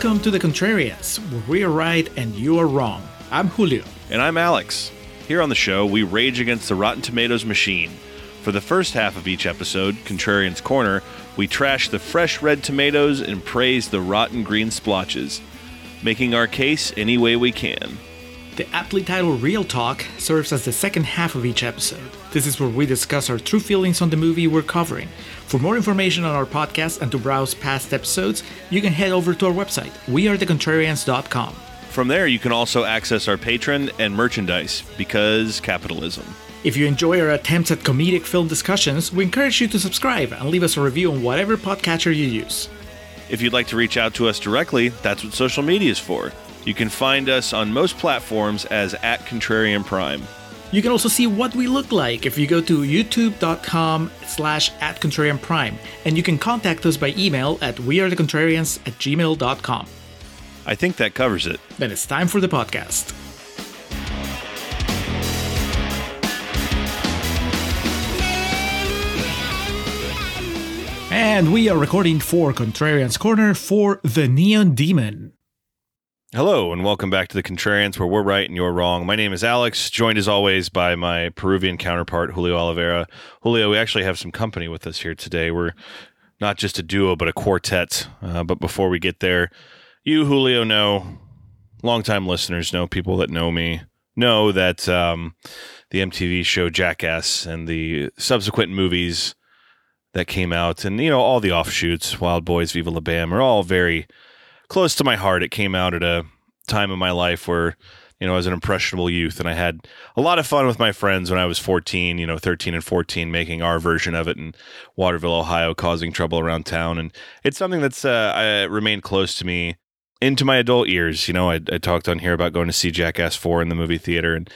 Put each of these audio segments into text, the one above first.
Welcome to The Contrarians, where we are right and you are wrong. I'm Julio. And I'm Alex. Here on the show, we rage against the Rotten Tomatoes machine. For the first half of each episode, Contrarian's Corner, we trash the fresh red tomatoes and praise the rotten green splotches, making our case any way we can. The aptly titled Real Talk serves as the second half of each episode. This is where we discuss our true feelings on the movie we're covering. For more information on our podcast and to browse past episodes, you can head over to our website, wearethecontrarians.com. From there, you can also access our Patreon and merchandise because capitalism. If you enjoy our attempts at comedic film discussions, we encourage you to subscribe and leave us a review on whatever podcatcher you use. If you'd like to reach out to us directly, that's what social media is for. You can find us on most platforms as at Contrarian Prime. You can also see what we look like if you go to youtube.com slash at contrarian prime, and you can contact us by email at wearethecontrarians at gmail.com. I think that covers it. Then it's time for the podcast. And we are recording for Contrarian's Corner for The Neon Demon. Hello, and welcome back to the Contrarians, where we're right and you're wrong. My name is Alex, joined as always by my Peruvian counterpart, Julio Oliveira. Julio, we actually have some company with us here today. We're not just a duo, but a quartet. Uh, but before we get there, you, Julio, know, longtime listeners know, people that know me know that um, the MTV show Jackass and the subsequent movies that came out, and you know all the offshoots, Wild Boys, Viva La Bam, are all very close to my heart. It came out at a time in my life where you know I was an impressionable youth, and I had a lot of fun with my friends when I was 14, you know, 13 and 14, making our version of it in Waterville, Ohio, causing trouble around town, and it's something that's uh, I, remained close to me into my adult years. You know, I, I talked on here about going to see Jackass 4 in the movie theater and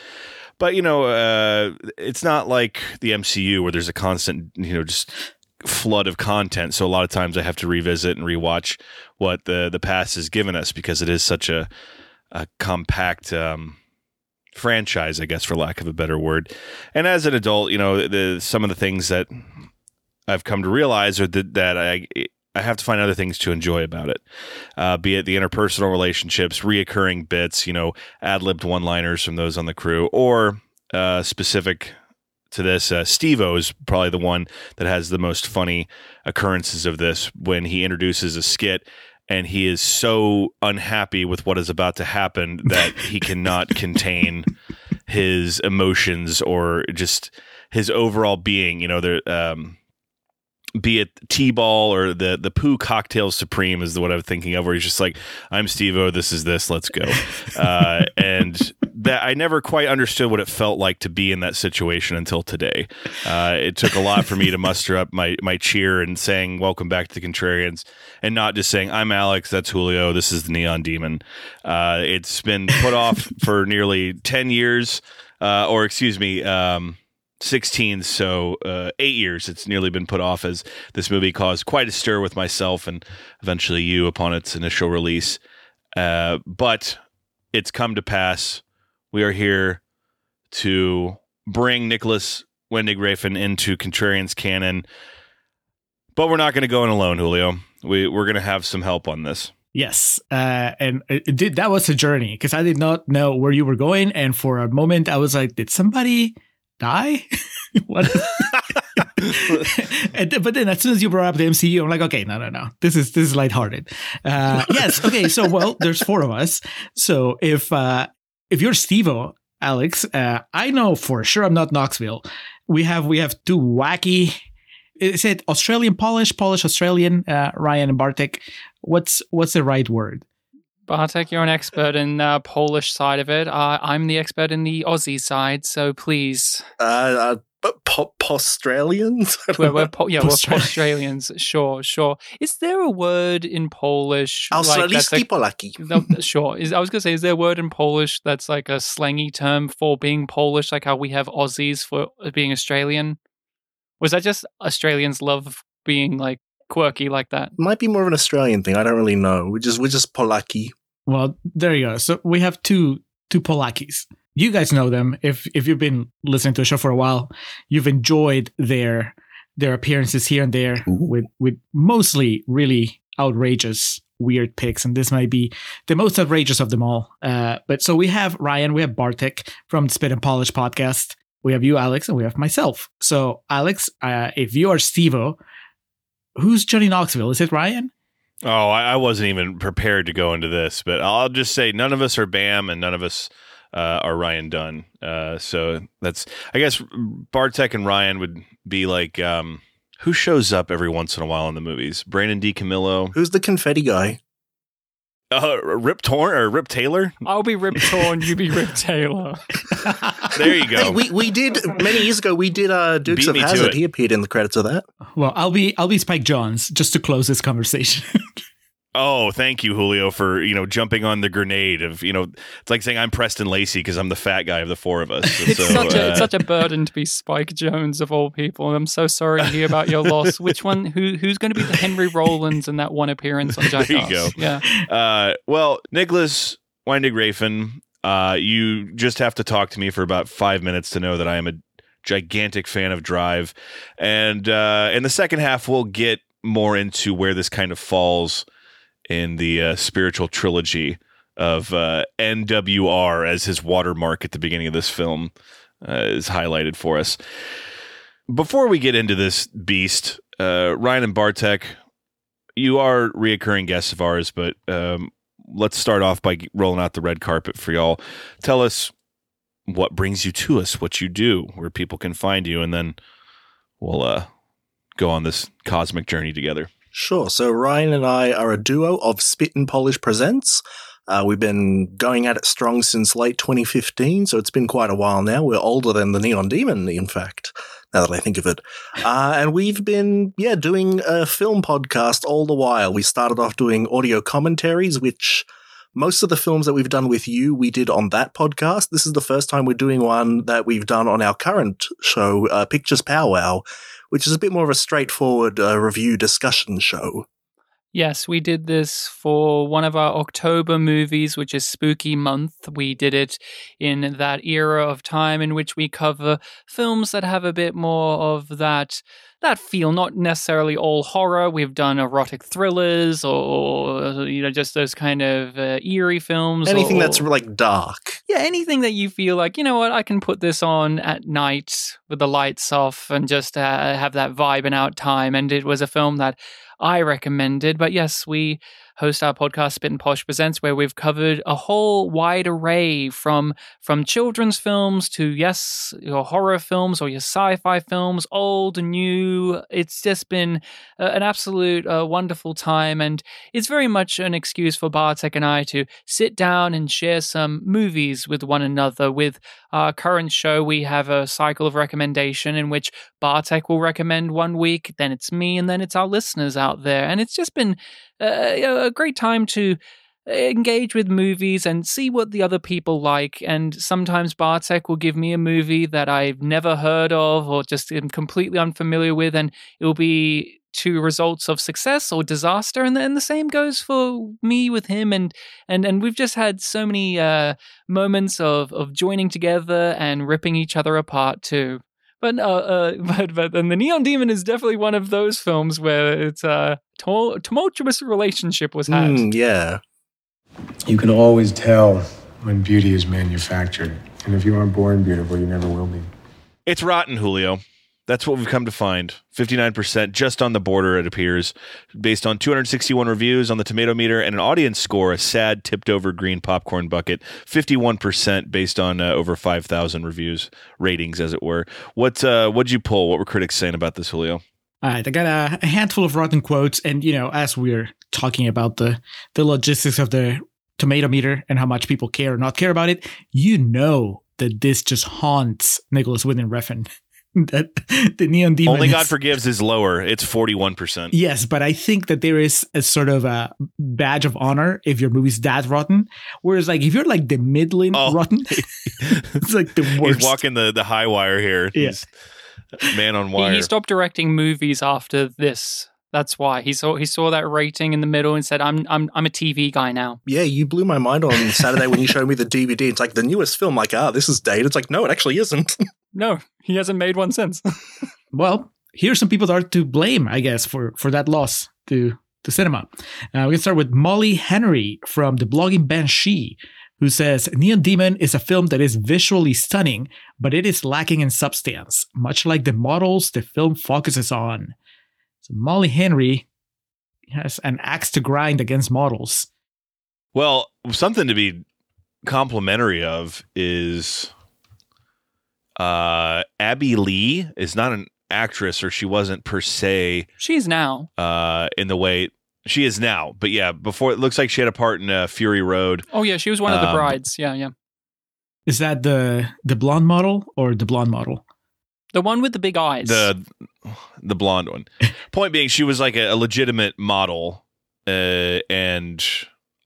but you know, uh, it's not like the MCU where there's a constant, you know, just flood of content. So a lot of times I have to revisit and rewatch what the the past has given us because it is such a a compact um, franchise, I guess, for lack of a better word. And as an adult, you know, the some of the things that I've come to realize are that that I I have to find other things to enjoy about it, uh, be it the interpersonal relationships, reoccurring bits, you know, ad libbed one liners from those on the crew, or uh, specific to this. Uh, Steve-O is probably the one that has the most funny occurrences of this when he introduces a skit and he is so unhappy with what is about to happen that he cannot contain his emotions or just his overall being. You know, there. Um, be it T-ball or the the poo cocktail supreme is what I'm thinking of, where he's just like, "I'm Steve-O, this is this, let's go," uh, and that I never quite understood what it felt like to be in that situation until today. Uh, it took a lot for me to muster up my my cheer and saying "Welcome back to the Contrarians," and not just saying "I'm Alex, that's Julio, this is the Neon Demon." Uh, it's been put off for nearly ten years, uh, or excuse me. Um, 16, so uh, eight years it's nearly been put off as this movie caused quite a stir with myself and eventually you upon its initial release. Uh, but it's come to pass. We are here to bring Nicolas Winding Refn into Contrarian's canon, but we're not going to go in alone, Julio. We, we're going to have some help on this. Yes, uh, and it did. That was a journey because I did not know where you were going, and for a moment I was like, "Did somebody die? what? and, but then as soon as you brought up the MCU, I'm like, okay, no, no, no. This is this is lighthearted. Uh, yes, okay. So well, there's four of us. So if uh, if you're Steve-O, Alex, uh, I know for sure I'm not Knoxville. We have we have two wacky. Is it Australian Polish, Polish Australian? Uh, Ryan and Bartek. What's what's the right word? Bartek, you're an expert in uh, Polish side of it. Uh, I'm the expert in the Aussie side, so please. Uh, but po- Australians? We're, we're po- yeah, we're Australians. Sure, sure. Is there a word in Polish? Australiski like Polaki. No, sure. Is, I was going to say, is there a word in Polish that's like a slangy term for being Polish, like how we have Aussies for uh, being Australian? Was that just Australians love being like quirky like that? Might be more of an Australian thing. I don't really know. We're just we're just Polaki. Well, there you go. So we have two two Polakis. You guys know them. If if you've been listening to the show for a while, you've enjoyed their their appearances here and there Ooh. with with mostly really outrageous weird picks, and this might be the most outrageous of them all. Uh, but so we have Ryan, we have Bartek from the Spit and Polish podcast. We have you, Alex, and we have myself. So, Alex, uh, if you are Steve-O, who's Johnny Knoxville? Is it Ryan? Oh, I, I wasn't even prepared to go into this, but I'll just say none of us are Bam, and none of us uh, are Ryan Dunn. Uh, so that's, I guess, Bartek and Ryan would be like, um, who shows up every once in a while in the movies? Brandon DiCamillo, Who's the confetti guy? uh, Rip Torn or Rip Taylor. I'll be Rip Torn, you be Rip Taylor. There you go. Hey, we we did many years ago. We did uh, Dukes Beat of me Hazard. He appeared in the credits of that. Well, I'll be I'll be Spike Jonze just to close this conversation. Oh, thank you, Julio, for you know jumping on the grenade of you know it's like saying I'm Preston Lacy because I'm the fat guy of the four of us. It's So, such a uh, it's such a burden to be Spike Jonze of all people. I'm so sorry to hear about your loss. Which one? Who who's going to be the Henry Rollins in that one appearance on Jackass? There you go. Yeah. Uh, well, Nicolas Winding Refn, uh, you just have to talk to me for about five minutes to know that I am a gigantic fan of Drive, and uh, in the second half we'll get more into where this kind of falls in the uh, spiritual trilogy of uh, NWR as his watermark at the beginning of this film uh, is highlighted for us. Before we get into this beast, uh, Ryan and Bartek, you are reoccurring guests of ours, but um, let's start off by rolling out the red carpet for y'all. Tell us what brings you to us, what you do, where people can find you, and then we'll uh, go on this cosmic journey together. Sure. So Ryan and I are a duo of Spit and Polish Presents. Uh, we've been going at it strong since late 2015, so it's been quite a while now. We're older than the Neon Demon, in fact, now that I think of it. Uh, and we've been, yeah, doing a film podcast all the while. We started off doing audio commentaries, which most of the films that we've done with you, we did on that podcast. This is the first time we're doing one that we've done on our current show, uh, Pictures Powwow, which is a bit more of a straightforward uh, review discussion show. Yes, we did this for one of our October movies, which is Spooky Month. We did it in that era of time in which we cover films that have a bit more of that that feel, not necessarily all horror. We've done erotic thrillers or you know just those kind of uh, eerie films. Anything or- that's like dark. yeah, anything that you feel like, you know what, I can put this on at night with the lights off and just uh, have that vibing out time. And it was a film that I recommended. But yes, we host our podcast Spit and Polish Presents, where we've covered a whole wide array from from children's films to yes, your horror films or your sci-fi films, old and new. It's just been an absolute uh, wonderful time, and it's very much an excuse for Bartek and I to sit down and share some movies with one another. With our current show, we have a cycle of recommendation in which Bartek will recommend one week, then it's me, and then it's our listeners out there. And it's just been uh, a great time to engage with movies and see what the other people like. And sometimes Bartek will give me a movie that I've never heard of or just am completely unfamiliar with, and it will be two results of success or disaster. And then the same goes for me with him. And and and we've just had so many uh, moments of of joining together and ripping each other apart too. But uh, uh, but but and the Neon Demon is definitely one of those films where it's a tumul- tumultuous relationship was had. Mm, yeah. You can always tell when beauty is manufactured. And if you aren't born beautiful, you never will be. It's rotten, Julio. That's what we've come to find. 59% just on the border, it appears, based on 261 reviews on the tomato meter and an audience score, a sad tipped over green popcorn bucket. 51% based on uh, over 5,000 reviews, ratings, as it were. What uh, what'd you pull? What were critics saying about this, Julio? All right, I got a, handful of rotten quotes, and you know, as we're talking about the the logistics of the tomato meter and how much people care or not care about it, you know that this just haunts Nicolas Winding Refn. that the neon demon Only God is- Forgives is lower. It's 41%. Yes, but I think that there is a sort of a badge of honor if your movie's that rotten. Whereas, like, if you're like the middling Oh. rotten, it's like the worst. He's walking the, the high wire here. Yeah. He's man on He, wire. he stopped directing movies after this. That's why he saw he saw that rating in the middle and said, "I'm I'm I'm a TV guy now." Yeah, you blew my mind on Saturday when you showed me the DVD. It's like the newest film. Like, ah, this is dated. It's like, no, it actually isn't. No, he hasn't made one since. well, here's some people that are to blame, I guess, for for that loss to to cinema. Uh, we can start with Molly Henry from the blogging Banshee, who says Neon Demon is a film that is visually stunning, but it is lacking in substance, much like the models the film focuses on. So Molly Henry has an axe to grind against models. Well, something to be complimentary of is uh Abby Lee is not an actress or she wasn't per se She's now. uh in the way she is now. But yeah, before it looks like she had a part in uh, Fury Road. Oh yeah, she was one of the Um, brides. Yeah, yeah. Is that the the blonde model or the blonde model? The one with the big eyes. The the blonde one. Point being she was like a, a legitimate model uh and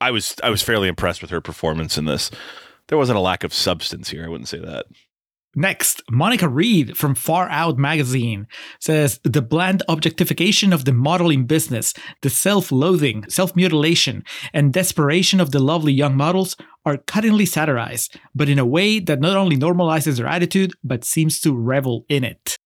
I was I was fairly impressed with her performance in this. There wasn't a lack of substance here, I wouldn't say that. Next, Monica Reed from Far Out magazine says the bland objectification of the modeling business, the self loathing, self mutilation, and desperation of the lovely young models are cuttingly satirized, but in a way that not only normalizes their attitude, but seems to revel in it.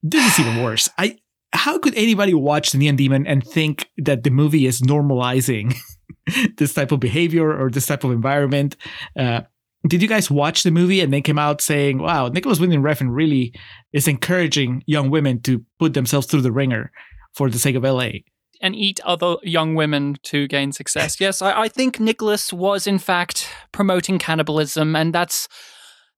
This is even worse. I how could anybody watch the Neon Demon and think that the movie is normalizing this type of behavior or this type of environment? Uh, did you guys watch the movie and they came out saying, "Wow, Nicolas Winding Refn really is encouraging young women to put themselves through the ringer for the sake of LA"? and eat other young women to gain success. Yes, I, I think Nicolas was in fact promoting cannibalism, and that's,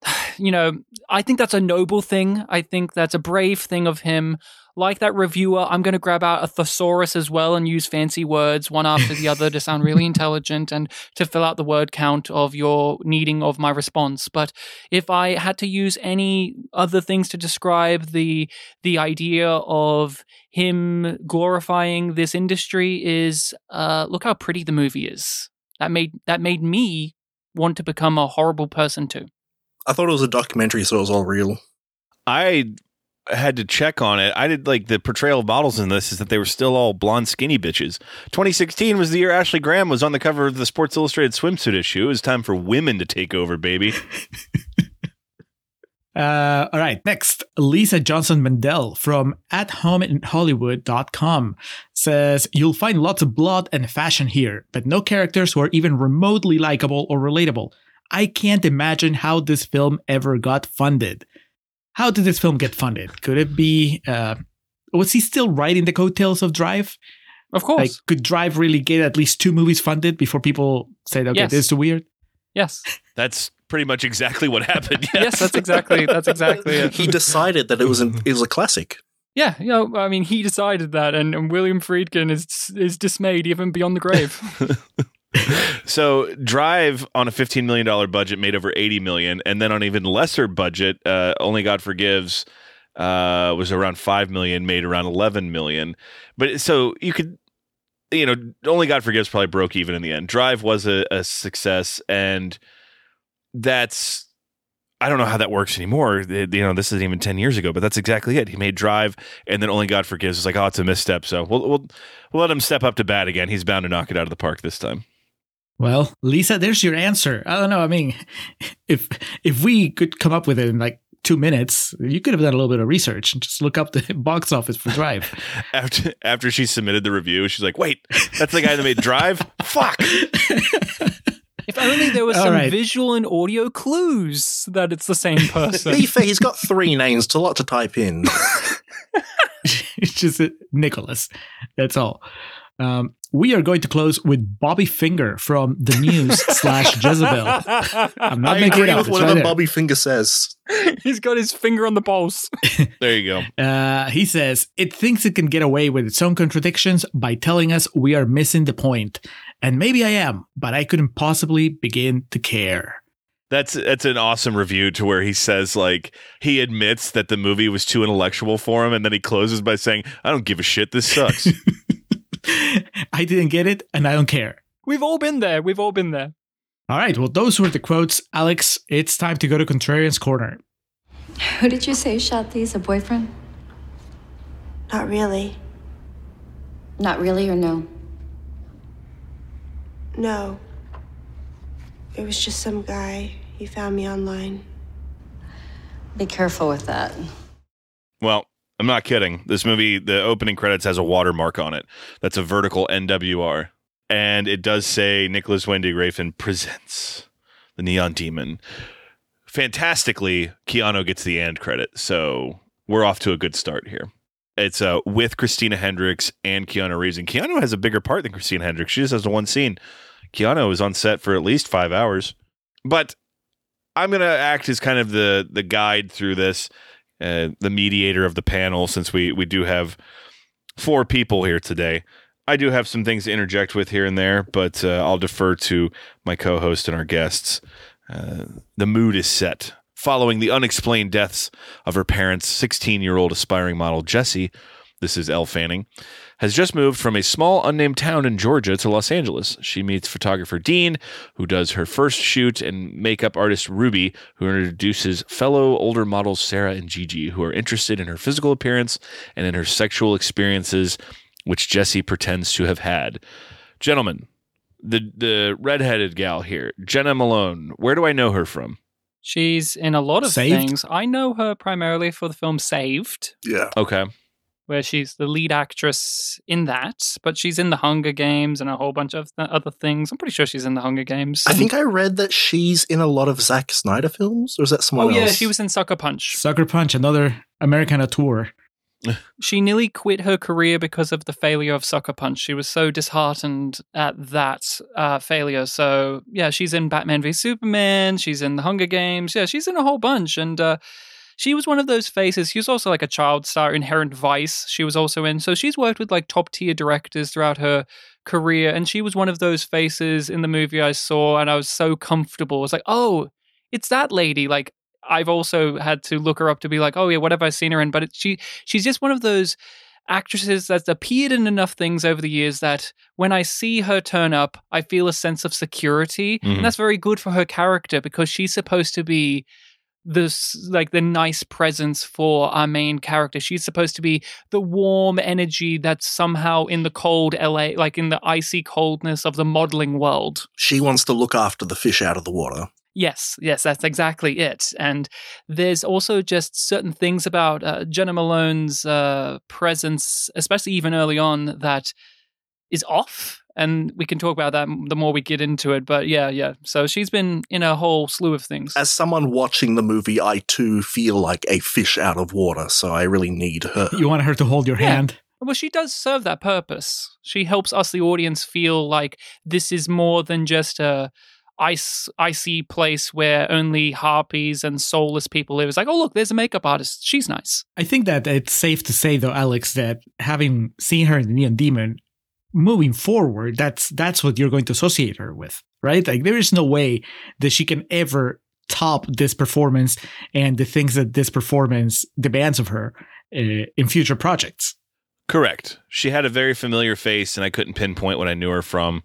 you know, I think that's a noble thing. I think that's a brave thing of him. Like that reviewer, I'm going to grab out a thesaurus as well and use fancy words one after the other to sound really intelligent and to fill out the word count of your needing of my response. But if I had to use any other things to describe the the idea of him glorifying this industry is uh, look how pretty the movie is. That made that made me want to become a horrible person too. I thought it was a documentary, so it was all real. I had to check on it. I did like the portrayal of models in this is that they were still all blonde, skinny bitches. 2016 was the year Ashley Graham was on the cover of the Sports Illustrated swimsuit issue. It was time for women to take over, baby. Uh, all right, next, Lisa Johnson Mandell from AtHomeInHollywood.com says you'll find lots of blood and fashion here, but no characters who are even remotely likable or relatable. I can't imagine how this film ever got funded. How did this film get funded? Could it be? Uh, was he still riding the coattails of Drive? Of course. Like, could Drive really get at least two movies funded before people said, "Okay, Yes. this is too weird"? yes. That's pretty much exactly what happened. Yes, that's exactly that's exactly it. He decided that it was an, it was a classic. Yeah, you know, I mean, he decided that, and, and William Friedkin is is dismayed even beyond the grave. so drive on a 15 million dollar budget made over 80 million and then on even lesser budget uh, only god forgives uh, was around 5 million made around 11 million but so you could you know only god forgives probably broke even in the end drive was a, a success and that's I don't know how that works anymore. You know, this isn't even ten years ago, but that's exactly it. He made Drive, and then Only God Forgives. It's like, oh, it's a misstep. So we'll we'll we'll let him step up to bat again. He's bound to knock it out of the park this time. Well, Lisa, there's your answer. I don't know. I mean, if if we could come up with it in like two minutes, you could have done a little bit of research and just look up the box office for Drive. After after she submitted the review, she's like, "Wait, that's the guy that made Drive? Fuck!" if only there was All some right. visual and audio clues that it's the same person. Be fair, he's got three names. It's a lot to type in. it's just Nicolas. That's all. Um, we are going to close with Bobby Finger from the news slash Jezebel. I'm not I making agree it up. with It's whatever right there. Bobby Finger says. He's got his finger on the pulse. There you go. Uh, he says it thinks it can get away with its own contradictions by telling us we are missing the point. And maybe I am, but I couldn't possibly begin to care. That's that's an awesome review to where he says like he admits that the movie was too intellectual for him, and then he closes by saying, "I don't give a shit. This sucks." I didn't get it, and I don't care. We've all been there. We've all been there. All right, well, those were the quotes. Alex, it's time to go to Contrarian's Corner. Who did you say shot these? A boyfriend? Not really. Not really, or no? No. It was just some guy. He found me online. Be careful with that. well, I'm not kidding. This movie, the opening credits has a watermark on it. That's a vertical NWR. And it does say Nicolas Winding Refn presents the Neon Demon. Fantastically, Keanu gets the and credit. So we're off to a good start here. It's uh, with Christina Hendricks and Keanu Reeves. And Keanu has a bigger part than Christina Hendricks. She just has one scene. Keanu was on set for at least five hours. But I'm going to act as kind of the the guide through this, the mediator of the panel, since we we do have four people here today. I do have some things to interject with here and there, but uh, I'll defer to my co-host and our guests. Uh, the mood is set following the unexplained deaths of her parents, 16-year-old aspiring model Jessie. This is Elle Fanning has just moved from a small unnamed town in Georgia to Los Angeles. She meets photographer Dean, who does her first shoot, and makeup artist Ruby, who introduces fellow older models Sarah and Gigi, who are interested in her physical appearance and in her sexual experiences, which Jesse pretends to have had. Gentlemen, the the redheaded gal here, Jena Malone. Where do I know her from? She's in a lot of Saved? things. I know her primarily for the film Saved, Yeah. Okay. Where she's the lead actress in that, but she's in the Hunger Games and a whole bunch of th- other things. I'm pretty sure she's in the Hunger Games. I think I read that she's in a lot of Zack Snyder films, or is that someone Oh someone yeah, she was in Sucker Punch. Sucker Punch, another American auteur. She nearly quit her career because of the failure of Sucker Punch. She was so disheartened at that uh, failure. So yeah, she's in Batman v Superman. She's in the Hunger Games. Yeah, she's in a whole bunch. And uh, she was one of those faces. She was also like a child star. Inherent Vice. She was also in. So she's worked with like top tier directors throughout her career, and she was one of those faces in the movie I saw, and I was so comfortable. I was like, oh, it's that lady. Like I've also had to look her up to be like, oh yeah, what have I seen her in? But it, she she's just one of those actresses that's appeared in enough things over the years that when I see her turn up, I feel a sense of security, Mhm. and that's very good for her character because she's supposed to be this like the nice presence for our main character. She's supposed to be the warm energy that's somehow in the cold LA, like in the icy coldness of the modeling world. She wants to look after the fish out of the water. Yes, yes, that's exactly it. And there's also just certain things about uh, Jena Malone's uh, presence, especially even early on, that is off. And we can talk about that the more we get into it. But yeah, yeah. So she's been in a whole slew of things. As someone watching the movie, I too feel like a fish out of water, so I really need her. You want her to hold your Yeah. hand. Well, she does serve that purpose. She helps us, the audience, feel like this is more than just a ice, icy place where only harpies and soulless people live. It's like, oh, look, there's a makeup artist. She's nice. I think that it's safe to say, though, Alex, that having seen her in the Neon Demon, moving forward, that's that's what you're going to associate her with, right? Like there is no way that she can ever top this performance and the things that this performance demands of her uh, in future projects. Correct. She had a very familiar face, and I couldn't pinpoint what I knew her from.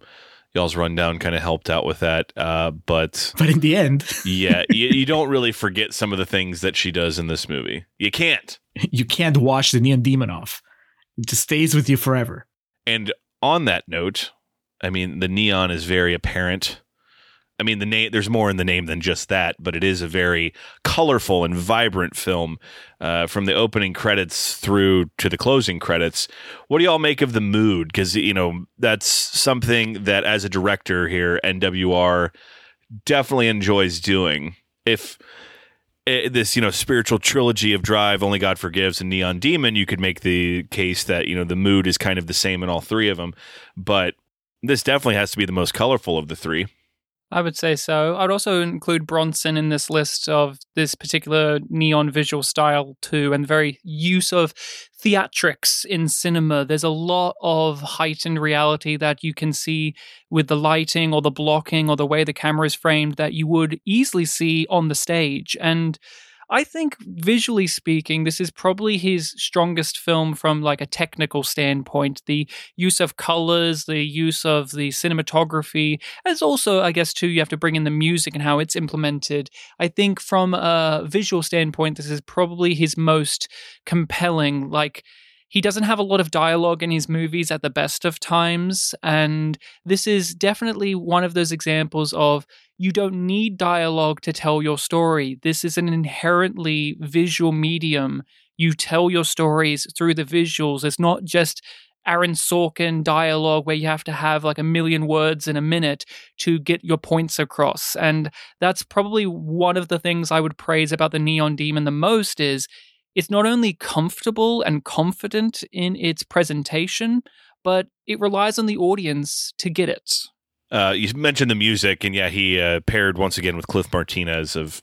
Y'all's rundown kind of helped out with that. Uh, but But in the end, yeah, you, you don't really forget some of the things that she does in this movie. You can't. you can't wash the Neon Demon off. It just stays with you forever. And on that note, I mean, the neon is very apparent. I mean, the name there's more in the name than just that, but it is a very colorful and vibrant film uh, from the opening credits through to the closing credits. What do y'all make of the mood? Because you know that's something that as a director here, NWR definitely enjoys doing. If Eh, this you know spiritual trilogy of drive only god forgives and neon demon you could make the case that you know the mood is kind of the same in all three of them. But this definitely has to be the most colorful of the three I would say so. I'd also include Bronson in this list of this particular neon visual style too, and the very use of theatrics in cinema. There's a lot of heightened reality that you can see with the lighting or the blocking or the way the camera is framed that you would easily see on the stage. And I think visually speaking, this is probably his strongest film from like a technical standpoint. The use of colors, the use of the cinematography, as also, I guess, too, you have to bring in the music and how it's implemented. I think from a visual standpoint, this is probably his most compelling. Like, he doesn't have a lot of dialogue in his movies at the best of times. And this is definitely one of those examples of you don't need dialogue to tell your story. This is an inherently visual medium. you tell your stories through the visuals. It's not just Aaron Sorkin dialogue where you have to have like a million words in a minute to get your points across. And that's probably one of the things I would praise about the Neon Demon the most is it's not only comfortable and confident in its presentation, but it relies on the audience to get it. Uh, you mentioned the music, and yeah, he uh, paired once again with Cliff Martinez of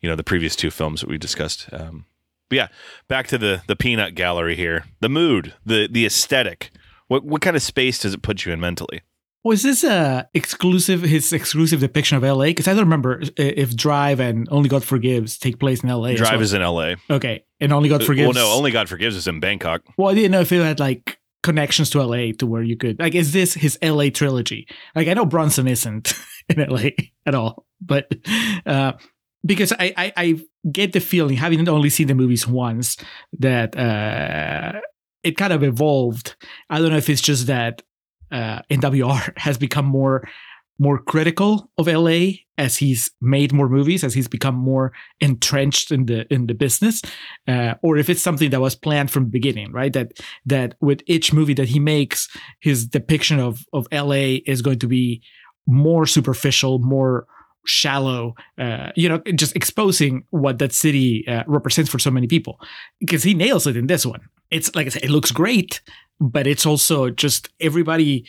you know the previous two films that we discussed. Um, but yeah, back to the the peanut gallery here. The mood, the the aesthetic. What what kind of space does it put you in mentally? Was this a exclusive his exclusive depiction of LA? Because I don't remember if Drive and Only God Forgives take place in LA. Drive well. is in LA. Okay, and Only God Forgives. Well, no, Only God Forgives is in Bangkok. Well, I didn't know if it had like connections to LA to where you could like is this his LA trilogy? Like I know Bronson isn't in LA at all, but uh because I, I, I get the feeling having only seen the movies once that uh it kind of evolved. I don't know if it's just that uh NWR has become more more critical of LA as he's made more movies, as he's become more entrenched in the in the business, uh, or if it's something that was planned from the beginning, right? That that with each movie that he makes, his depiction of of LA is going to be more superficial, more shallow, uh, you know, just exposing what that city uh, represents for so many people. Because he nails it in this one. It's like I said, it looks great, but it's also just everybody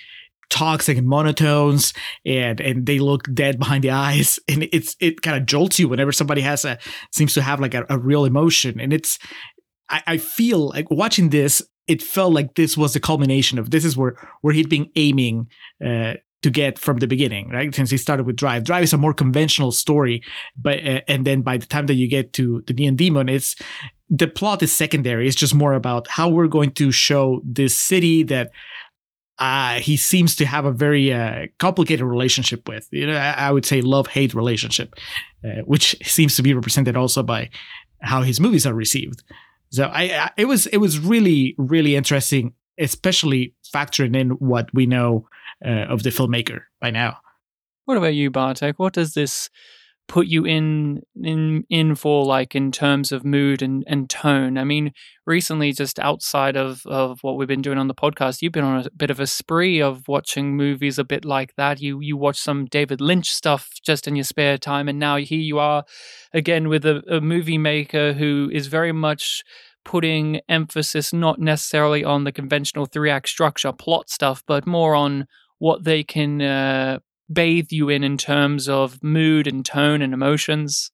talks like in monotones and and they look dead behind the eyes. And it's it kind of jolts you whenever somebody has a seems to have like a, a real emotion. And it's I, I, feel like watching this it felt like this was the culmination of this is where where he'd been aiming uh, to get from the beginning right since he started with drive drive is a more conventional story but uh, and then by the time that you get to the neon demon it's the plot is secondary it's just more about how we're going to show this city that uh, he seems to have a very uh, complicated relationship with. You know, I, I would say love hate relationship, uh, which seems to be represented also by how his movies are received. So I, I, it was it was really really interesting, especially factoring in what we know uh, of the filmmaker by now. What about you, Bartek? What does this put you in in in for like in terms of mood and, and tone i mean recently just outside of of what we've been doing on the podcast you've been on a bit of a spree of watching movies a bit like that you you watch some david lynch stuff just in your spare time and now here you are again with a, a movie maker who is very much putting emphasis not necessarily on the conventional three act structure plot stuff but more on what they can uh, bathe you in in terms of mood and tone and emotions?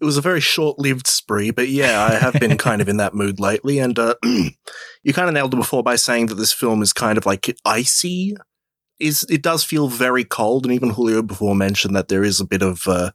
It was a very short-lived spree, but yeah, I have been kind of in that mood lately. And uh, you kind of nailed it before by saying that this film is kind of like icy. Is it does feel very cold, and even Julio before mentioned that there is a bit of, uh,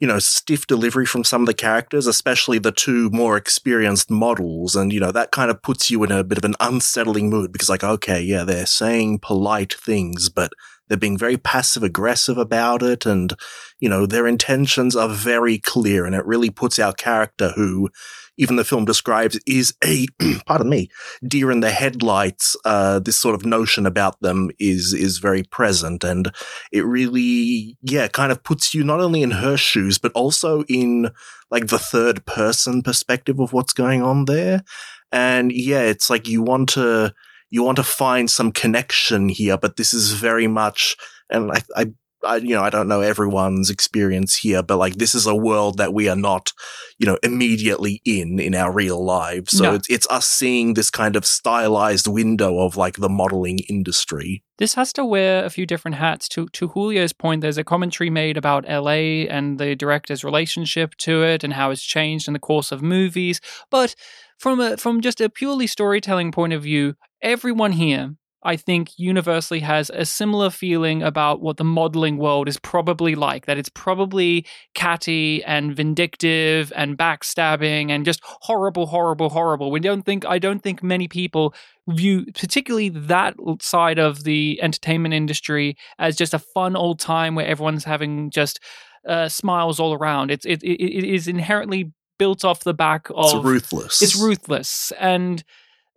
you know, stiff delivery from some of the characters, especially the two more experienced models, and you know that kind of puts you in a bit of an unsettling mood because, like, okay, yeah, they're saying polite things, but they're being very passive aggressive about it. And, you know, their intentions are very clear. And it really puts our character who, even the film describes, is a, pardon me, deer in the headlights. Uh, this sort of notion about them is, is very present. And it really, yeah, kind of puts you not only in her shoes, but also in like the third person perspective of what's going on there. And yeah, it's like you want to, you want to find some connection here, but this is very much, and I, I, I, you know, I don't know everyone's experience here, but like this is a world that we are not, you know, immediately in in our real lives. So no. it's it's us seeing this kind of stylized window of like the modeling industry. This has to wear a few different hats. To to Julio's point, there's a commentary made about LA and the director's relationship to it and how it's changed in the course of movies, but from a from just a purely storytelling point of view, everyone here, I think, universally has a similar feeling about what the modeling world is probably like. That it's probably catty and vindictive and backstabbing and just horrible, horrible, horrible. We don't think, I don't think many people view particularly that side of the entertainment industry as just a fun old time where everyone's having just uh, smiles all around. It's it, it, it is inherently built off the back of it's ruthless. It's ruthless and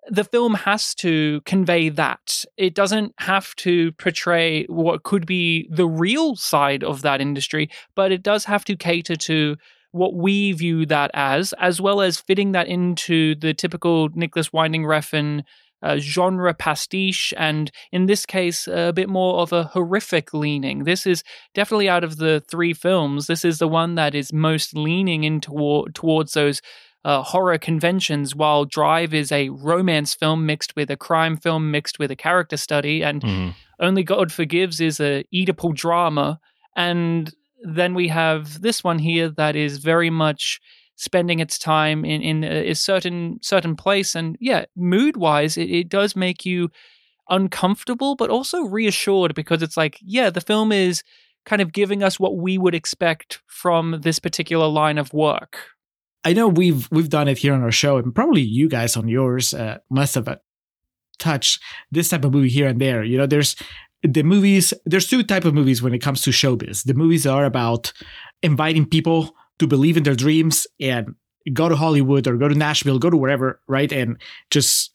the film has to convey that. It doesn't have to portray what could be the real side of that industry, but it does have to cater to what we view that as, as well as fitting that into the typical Nicolas Winding Refn uh, genre pastiche, and in this case, a bit more of a horrific leaning. This is definitely out of the three films, this is the one that is most leaning in toward, towards those. Uh, horror conventions, while Drive is a romance film mixed with a crime film mixed with a character study, and Mm-hmm. Only God Forgives is a Oedipal drama, and then we have this one here that is very much spending its time in in a, certain certain place, and yeah, mood wise, it, it does make you uncomfortable, but also reassured because it's like, yeah, the film is kind of giving us what we would expect from this particular line of work. I know we've we've done it here on our show, and probably you guys on yours uh, must have uh, touched this type of movie here and there. You know, there's the movies. There's two type of movies when it comes to showbiz. The movies are about inviting people to believe in their dreams and go to Hollywood or go to Nashville, go to wherever, right, and just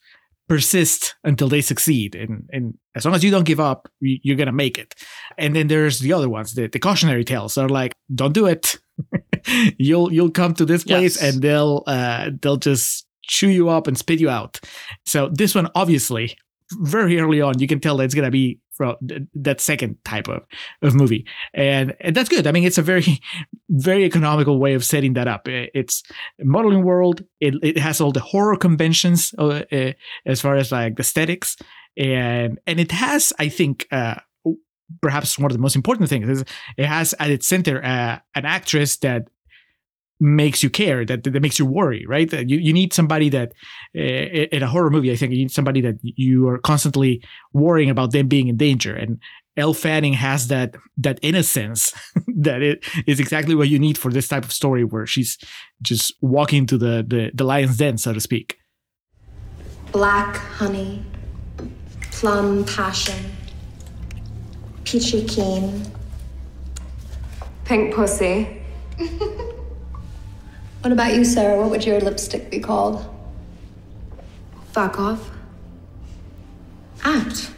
persist until they succeed. And and as long as you don't give up, you- you're gonna make it. And then there's the other ones, the, the cautionary tales. Are like, don't do it. you'll you'll come to this place Yes. and they'll uh they'll just chew you up and spit you out. So this one, obviously, very early on, you can tell that it's gonna be from that second type of, of movie, and and that's good. I mean, it's a very very economical way of setting that up. It's a modeling world. It it has all the horror conventions uh, uh, as far as like the aesthetics, and and it has, I think. Uh, Perhaps one of the most important things is it has at its center uh, an actress that makes you care, that that makes you worry, right? That You you need somebody that uh, in a horror movie, I think you need somebody that you are constantly worrying about them being in danger. And Elle Fanning has that that innocence that it is exactly what you need for this type of story, where she's just walking to the the, the lion's den, so to speak. Black honey, plum passion, peachy keen. Pink pussy. What about you, Sarah? What would your lipstick be called? Fuck off. Act.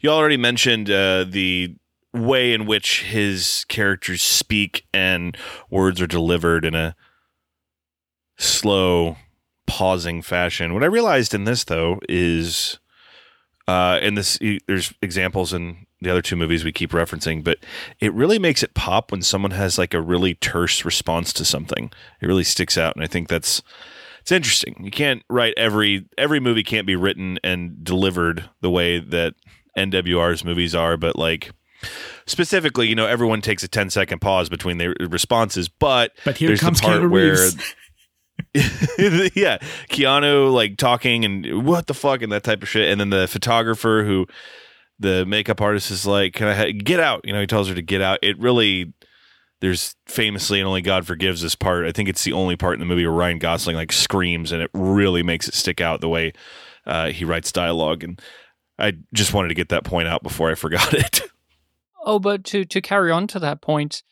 You already mentioned uh, the way in which his characters speak and words are delivered in a slow, pausing fashion. What I realized in this, though, is, uh, and this there's examples in the other two movies we keep referencing, but it really makes it pop when someone has like a really terse response to something. It really sticks out, and I think that's it's interesting. You can't write every every movie can't be written and delivered the way that NWR's movies are, but like specifically, you know, everyone takes a 10 second pause between their responses, but But here comes the part Keanu where yeah, Keanu like talking and what the fuck and that type of shit, and then the photographer who the makeup artist is like, "Can I ha- get out?" You know, he tells her to get out. It really there's famously and only God forgives this part. I think it's the only part in the movie where Ryan Gosling like screams, and it really makes it stick out the way uh, he writes dialogue. And I just wanted to get that point out before I forgot it. Oh, but to to carry on to that point,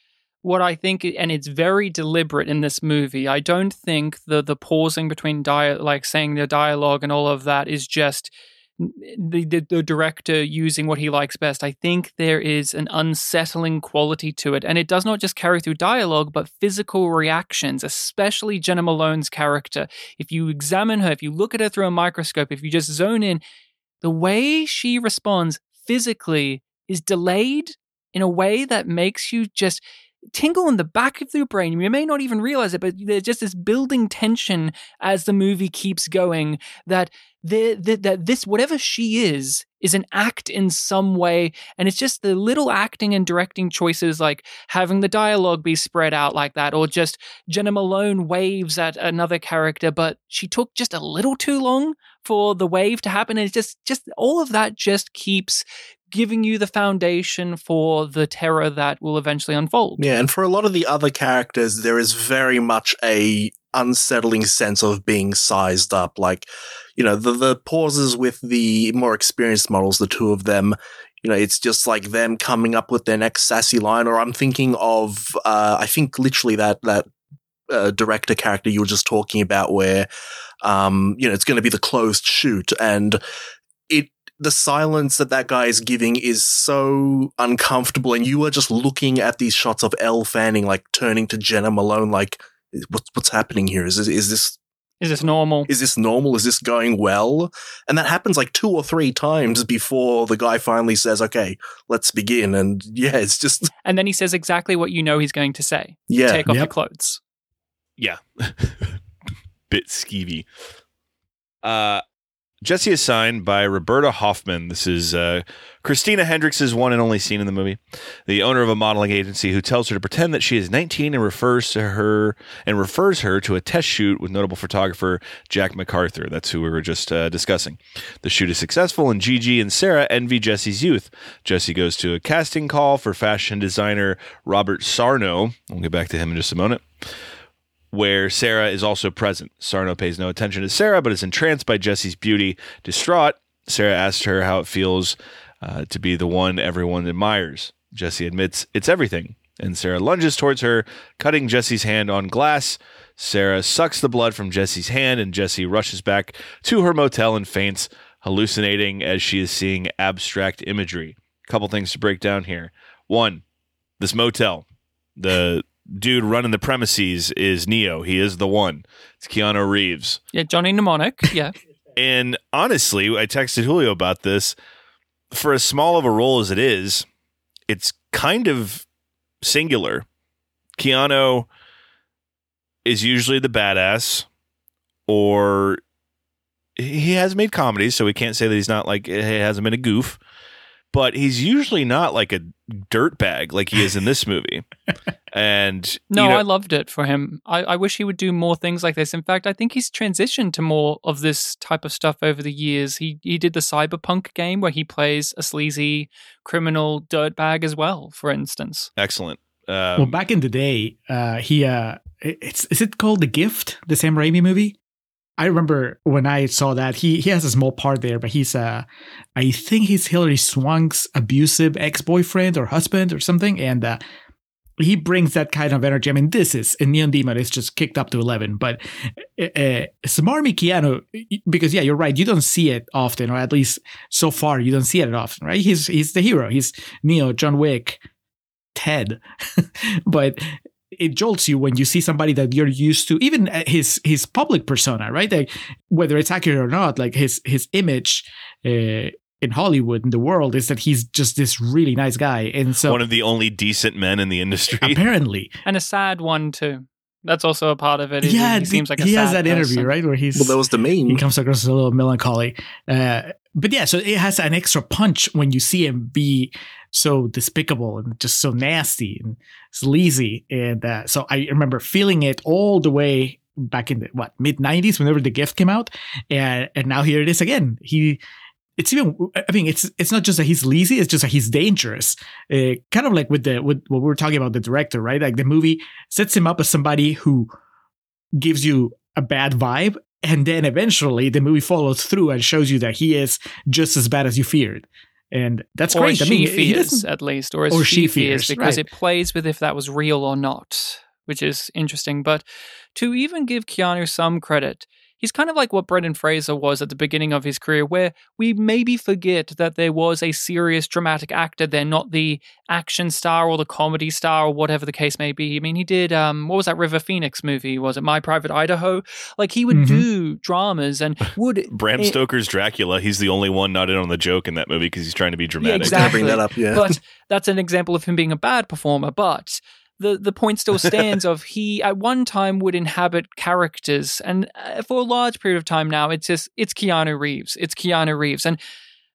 what I think, and it's very deliberate in this movie. I don't think the the pausing between dia- like saying the dialogue and all of that is just the, the the director using what he likes best. I think there is an unsettling quality to it, and it does not just carry through dialogue, but physical reactions, especially Jena Malone's character. If you examine her, if you look at her through a microscope, if you just zone in, the way she responds physically is delayed in a way that makes you just tingle in the back of your brain. You may not even realize it, but there's just this building tension as the movie keeps going that the, the, that this whatever she is is an act in some way and it's just the little acting and directing choices like having the dialogue be spread out like that or just Jena Malone waves at another character but she took just a little too long for the wave to happen and it's just just all of that just keeps giving you the foundation for the terror that will eventually unfold. Yeah, and for a lot of the other characters, there is very much a unsettling sense of being sized up. Like, you know, the the pauses with the more experienced models, the two of them, you know, it's just like them coming up with their next sassy line. Or I'm thinking of, uh, I think literally that that uh, director character you were just talking about, where, um, you know, it's going to be the closed shoot, and the silence that that guy is giving is so uncomfortable, and you are just looking at these shots of Elle Fanning like turning to Jena Malone, like what's what's happening here? Is this is this Is this normal? is this normal? Is this going well? And that happens like two or three times before the guy finally says, "Okay, let's begin." And yeah, it's just And then he says exactly what you know he's going to say. yeah, Take off your clothes. Yeah. Bit skeevy. Uh, Jesse is signed by Roberta Hoffman. This is uh, Christina Hendricks' one and only scene in the movie. The owner of a modeling agency who tells her to pretend that she is 19 and refers to her and refers her to a test shoot with notable photographer Jack McCarthy. That's who we were just uh, discussing. The shoot is successful, and Gigi and Sarah envy Jesse's youth. Jesse goes to a casting call for fashion designer Robert Sarno. We'll get back to him in just a moment where Sarah is also present. Sarno pays no attention to Sarah, but is entranced by Jesse's beauty. Distraught, Sarah asks her how it feels uh, to be the one everyone admires. Jesse admits it's everything, and Sarah lunges towards her, cutting Jesse's hand on glass. Sarah sucks the blood from Jesse's hand, and Jesse rushes back to her motel and faints, hallucinating as she is seeing abstract imagery. Couple things to break down here. One, this motel, the dude running the premises is Neo. He is the one. It's Keanu Reeves. Yeah, Johnny Mnemonic. Yeah. And honestly, I texted Julio about this. For as small of a role as it is, it's kind of singular. Keanu is usually the badass, or he has made comedies, so we can't say that he's not like he hasn't been a goof. But he's usually not like a dirtbag like he is in this movie. And No, you know, I loved it for him. I, I wish he would do more things like this. In fact, I think he's transitioned to more of this type of stuff over the years. He he did the cyberpunk game where he plays a sleazy criminal dirtbag as well, for instance. excellent. Um, well, back in the day, uh, he uh, it's is it called The Gift, the Sam Raimi movie? I remember when I saw that he he has a small part there, but he's uh, I think he's Hilary Swank's abusive ex boyfriend or husband or something, and uh, he brings that kind of energy. I mean, this is in Neon Demon, it's just kicked up to eleven, but uh, uh, Keanu, because yeah, you're right, you don't see it often, or at least so far you don't see it often, right? He's he's the hero, he's Neo, John Wick, Ted, but it jolts you when you see somebody that you're used to, even uh, his his public persona, right? Like whether it's accurate or not, like his his image uh, in Hollywood in the world is that he's just this really nice guy, and so one of the only decent men in the industry. apparently, And a sad one too. That's also a part of it. He- yeah, he seems like a he has sad that interview right where he's well, that was the main. he comes across as a little melancholy. Uh, but yeah, so it has an extra punch when you see him be so despicable and just so nasty and sleazy. And uh, so I remember feeling it all the way back in the what mid '90s, whenever the gift came out, and and now here it is again. He. It's even. I mean, it's it's not just that he's lazy. It's just that he's dangerous. Uh, kind of like with the with what we were talking about the director, right? Like the movie sets him up as somebody who gives you a bad vibe and then eventually the movie follows through and shows you that he is just as bad as you feared and that's or great she i mean fears, at least, or or she, she fears, fears, because right. it plays with if that was real or not, which is interesting. But to even give Keanu some credit, he's kind of like what Brendan Fraser was at the beginning of his career, where we maybe forget that there was a serious dramatic actor there, not the action star or the comedy star or whatever the case may be. I mean, he did um, what was that River Phoenix movie? Was it My Private Idaho? Like he would Mhm. do dramas and would Bram Eh, Stoker's Dracula. He's the only one not in on the joke in that movie because he's trying to be dramatic. exactly. Bring that up, yeah. but that's an example of him being a bad performer. But the the point still stands of he at one time would inhabit characters, and uh, for a large period of time now, it's just it's Keanu Reeves. It's Keanu Reeves, and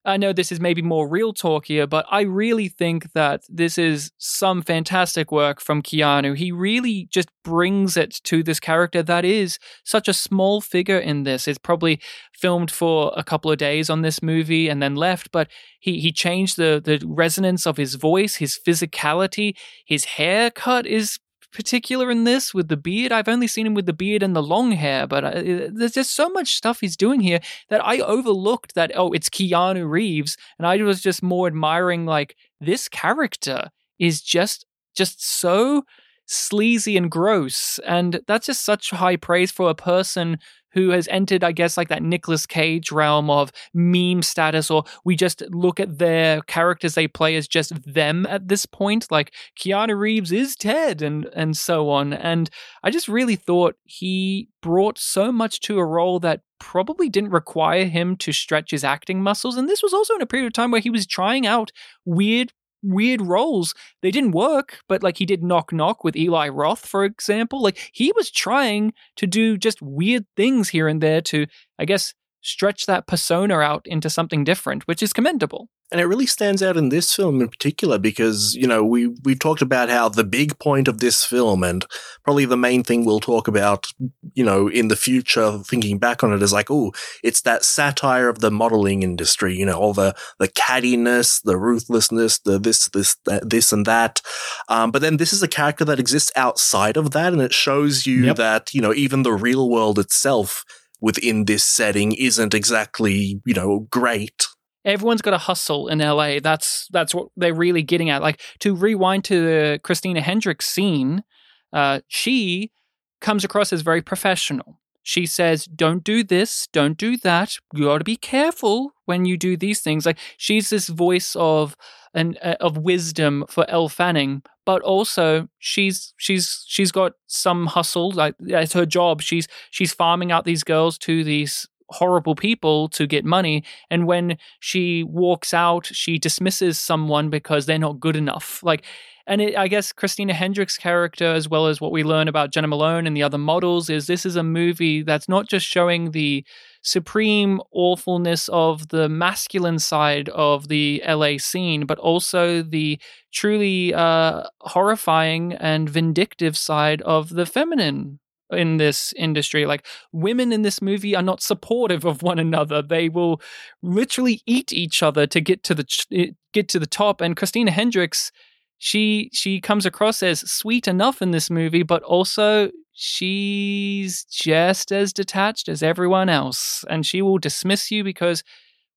I know this is maybe more real talk here, but I really think that this is some fantastic work from Keanu. He really just brings it to this character that is such a small figure in this. It's probably filmed for a couple of days on this movie and then left, but he he changed the the resonance of his voice, his physicality, his haircut is particular in this with the beard. I've only seen him with the beard and the long hair, but uh, there's just so much stuff he's doing here that I overlooked that oh, it's Keanu Reeves and I was just more admiring like this character is just just so sleazy and gross and that's just such high praise for a person who has entered, I guess, like that Nicolas Cage realm of meme status, or we just look at their characters they play as just them at this point. Like Keanu Reeves is Ted, and and so on. And I just really thought he brought so much to a role that probably didn't require him to stretch his acting muscles. And this was also in a period of time where he was trying out weird weird roles. They didn't work, but like he did Knock Knock with Eli Roth, for example. Like he was trying to do just weird things here and there to, I guess, stretch that persona out into something different, which is commendable. And it really stands out in this film in particular because, you know, we, we've talked about how the big point of this film and probably the main thing we'll talk about, you know, in the future, thinking back on it is like, oh, it's that satire of the modeling industry, you know, all the, the cattiness, the ruthlessness, the this, this, that, this and that. Um, but then this is a character that exists outside of that. And it shows you Yep. that, you know, even the real world itself within this setting isn't exactly, you know, great. Everyone's got to hustle in LA. That's that's what they're really getting at. Like to rewind to the Christina Hendricks scene, uh, she comes across as very professional. She says, "Don't do this, don't do that. You got to be careful when you do these things." Like she's this voice of an uh, of wisdom for Elle Fanning, but also she's she's she's got some hustle. Like it's her job. She's she's farming out these girls to these horrible people to get money and when she walks out she dismisses someone because they're not good enough. Like and it, i guess christina hendricks character as well as what we learn about jena malone and the other models is this is a movie that's not just showing the supreme awfulness of the masculine side of the la scene but also the truly uh, horrifying and vindictive side of the feminine in this industry. Like women in this movie are not supportive of one another. They will literally eat each other to get to the eh, get to the top. And Christina Hendricks, she she comes across as sweet enough in this movie, but also she's just as detached as everyone else, and she will dismiss you because,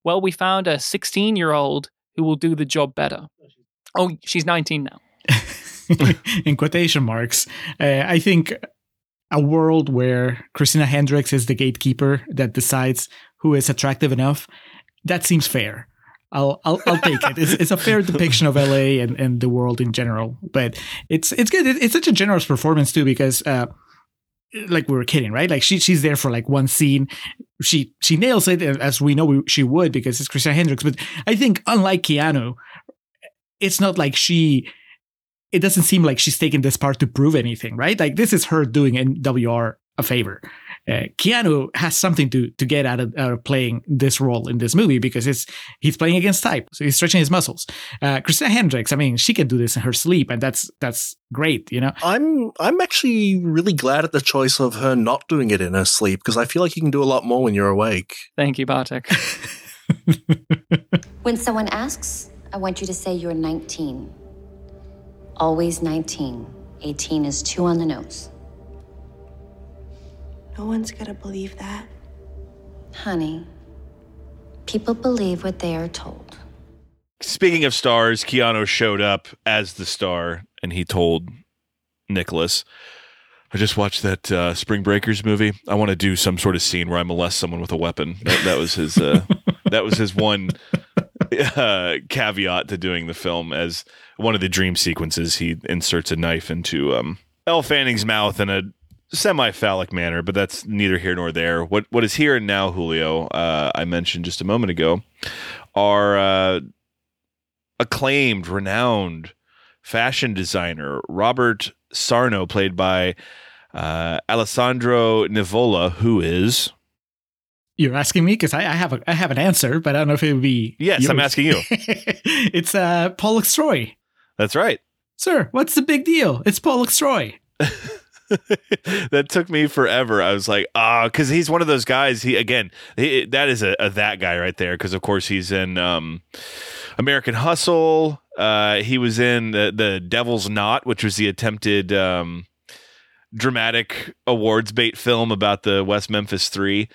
well, we found a 16 year old who will do the job better. Oh, she's 19 now. in quotation marks. Uh, I think a world where Christina Hendricks is the gatekeeper that decides who is attractive enough, that seems fair. I'll I'll, I'll take it. It's, it's a fair depiction of LA and, and the world in general. But it's it's good. It's such a generous performance too because uh, like we were kidding, right? Like she she's there for like one scene. She she nails it as we know she would because it's Christina Hendricks. But I think unlike Keanu, it's not like she it doesn't seem like she's taking this part to prove anything, right? Like this is her doing NWR a favor. Uh, Keanu has something to to get out of, out of playing this role in this movie because it's he's playing against type, so he's stretching his muscles. Uh, Christina Hendricks, I mean, she can do this in her sleep, and that's that's great, you know. I'm I'm actually really glad at the choice of her not doing it in her sleep because I feel like you can do a lot more when you're awake. Thank you, Bartek. When someone asks, I want you to say you're 19. Always 19. 18 is two on the nose. No one's gonna believe that. Honey, people believe what they are told. Speaking of stars, Keanu showed up as the star, and he told Nicolas, "I just watched that uh, Spring Breakers movie. I want to do some sort of scene where I molest someone with a weapon." That, that was his. Uh, that was his one uh, caveat to doing the film. As one of the dream sequences, he inserts a knife into um, Fanning's mouth in a semi-phallic manner, but that's neither here nor there. What what is here and now, Julio? Uh, I mentioned just a moment ago, are uh, acclaimed, renowned fashion designer Robert Sarno, played by uh, Alessandro Nivola, who is You're asking me because I, I have a I have an answer, but I don't know if it would be. yes, I'm asking you. it's uh, Pollux Troy. That's right. Sir, what's the big deal? It's Pollux Troy. that took me forever. I was like, ah, because he's one of those guys. He again, he, that is a, a that guy right there. Because of course he's in um, American Hustle. Uh, he was in the, the Devil's Knot, which was the attempted um, dramatic awards bait film about the West Memphis Three.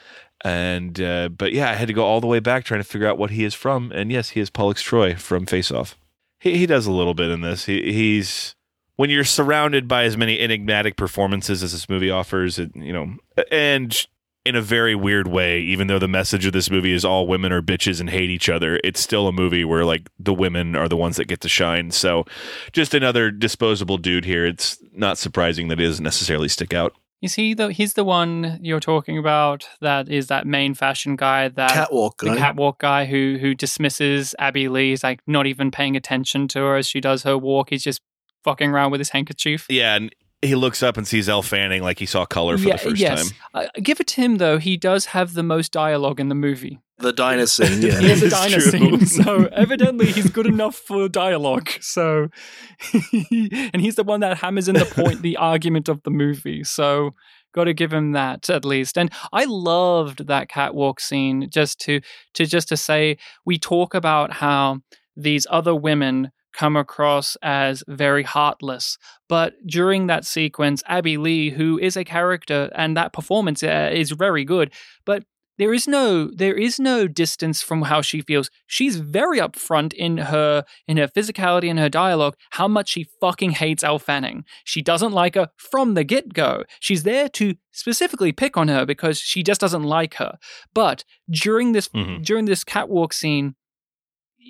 And uh, but yeah, I had to go all the way back trying to figure out what he is from. And yes, he is Pollux Troy from Face Off. He he does a little bit in this. He he's when you're surrounded by as many enigmatic performances as this movie offers, it, you know, and in a very weird way, even though the message of this movie is all women are bitches and hate each other, it's still a movie where like the women are the ones that get to shine. So just another disposable dude here. It's not surprising that it doesn't necessarily stick out. Is he the he's the one you're talking about that is that main fashion guy that Catwalk guy. the catwalk guy who who dismisses Abbey Lee. He's like not even paying attention to her as she does her walk. He's just fucking around with his handkerchief. Yeah, and he looks up and sees Elle Fanning like he saw color for the first yes. time. Uh, give it to him though. He does have the most dialogue in the movie. the diner scene, yeah. He has a diner scene, so evidently he's good enough for dialogue. So, and he's the one that hammers in the point, the argument of the movie. So, got to give him that at least. And I loved that catwalk scene. Just to to just to say, we talk about how these other women come across as very heartless. But during that sequence, Abbey Lee, who is a character, and that performance uh, is very good, but there is no there is no distance from how she feels. She's very upfront in her in her physicality and her dialogue. How much she fucking hates Elle Fanning. She doesn't like her from the get go. She's there to specifically pick on her because she just doesn't like her. But during this Mhm. during this catwalk scene,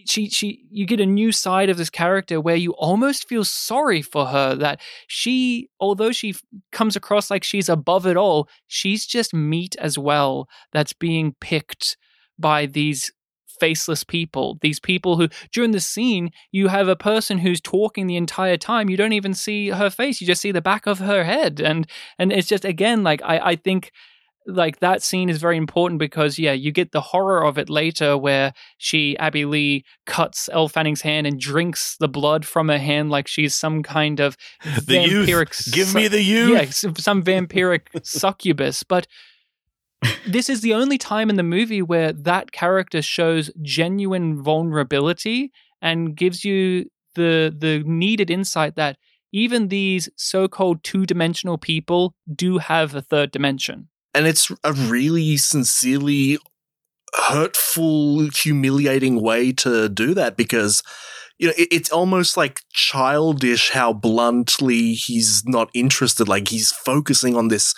she she you get a new side of this character where you almost feel sorry for her that she although she comes across like she's above it all she's just meat as well that's being picked by these faceless people these people who during the scene you have a person who's talking the entire time. You don't even see her face you just see the back of her head. And and it's just again like i i think like that scene is very important because yeah you get the horror of it later where she abbey lee cuts elle fanning's hand and drinks the blood from her hand like she's some kind of The vampiric Give su- me the youth. yeah some, some vampiric succubus. But this is the only time in the movie where that character shows genuine vulnerability and gives you the the needed insight that even these so-called two-dimensional people do have a third dimension and it's a really sincerely hurtful, humiliating way to do that because you know it, it's almost like childish how bluntly he's not interested. Like he's focusing on this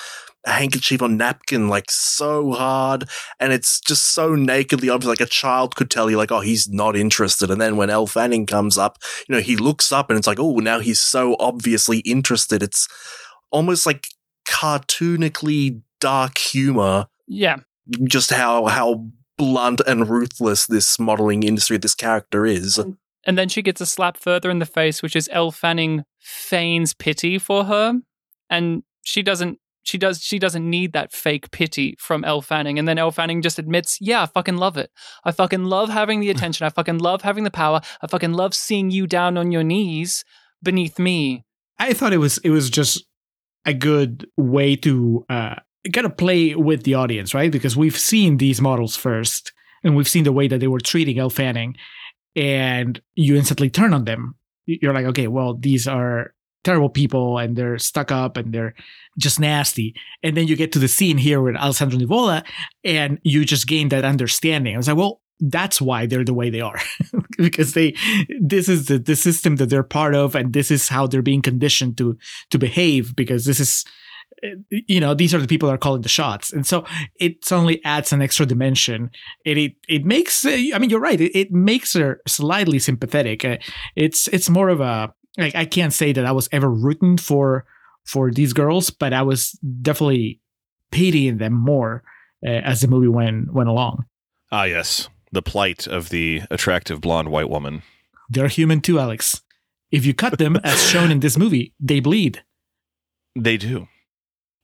handkerchief or napkin like so hard, and it's just so nakedly obvious. Like a child could tell you, like, oh, he's not interested. And then when Elle Fanning comes up, you know, he looks up and it's like, oh, now he's so obviously interested. It's almost like cartoonically dark humor. Yeah. Just how how blunt and ruthless this modeling industry this character is. And then she gets a slap further in the face which is Elle Fanning feigns pity for her. And she doesn't she does she doesn't need that fake pity from Elle Fanning. And then Elle Fanning just admits yeah I fucking love it. I fucking love having the attention. I fucking love having the power. I fucking love seeing you down on your knees beneath me. I thought it was it was just a good way to uh, kind of play with the audience, right? Because we've seen these models first, and we've seen the way that they were treating Elle Fanning, and you instantly turn on them. You're like, okay, well, these are terrible people, and they're stuck up, and they're just nasty. And then you get to the scene here with Alessandro Nivola, and you just gain that understanding. I was like, well, that's why they're the way they are because they this is the, the system that they're part of and this is how they're being conditioned to to behave because this is you know these are the people that are calling the shots. And so it suddenly adds an extra dimension. It it, it makes i mean you're right. It, it makes her slightly sympathetic. Uh, it's it's more of a like i can't say that i was ever rooting for for these girls but i was definitely pitying them more uh, as the movie went went along. Ah, yes. The plight of the attractive blonde white woman. they're human too alex. If you cut them as shown in this movie they bleed. They do.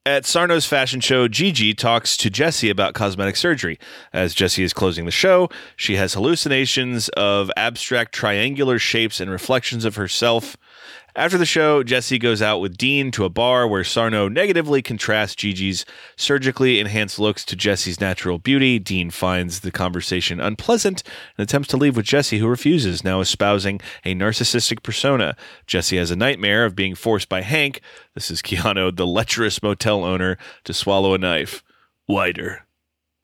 At Sarno's fashion show, Gigi talks to Jesse about cosmetic surgery. As Jesse is closing the show, she has hallucinations of abstract triangular shapes and reflections of herself. After the show, Jesse goes out with Dean to a bar where Sarno negatively contrasts Gigi's surgically enhanced looks to Jesse's natural beauty. Dean finds the conversation unpleasant and attempts to leave with Jesse, who refuses, now espousing a narcissistic persona. Jesse has a nightmare of being forced by Hank, this is Keanu, the lecherous motel owner, to swallow a knife. Wider.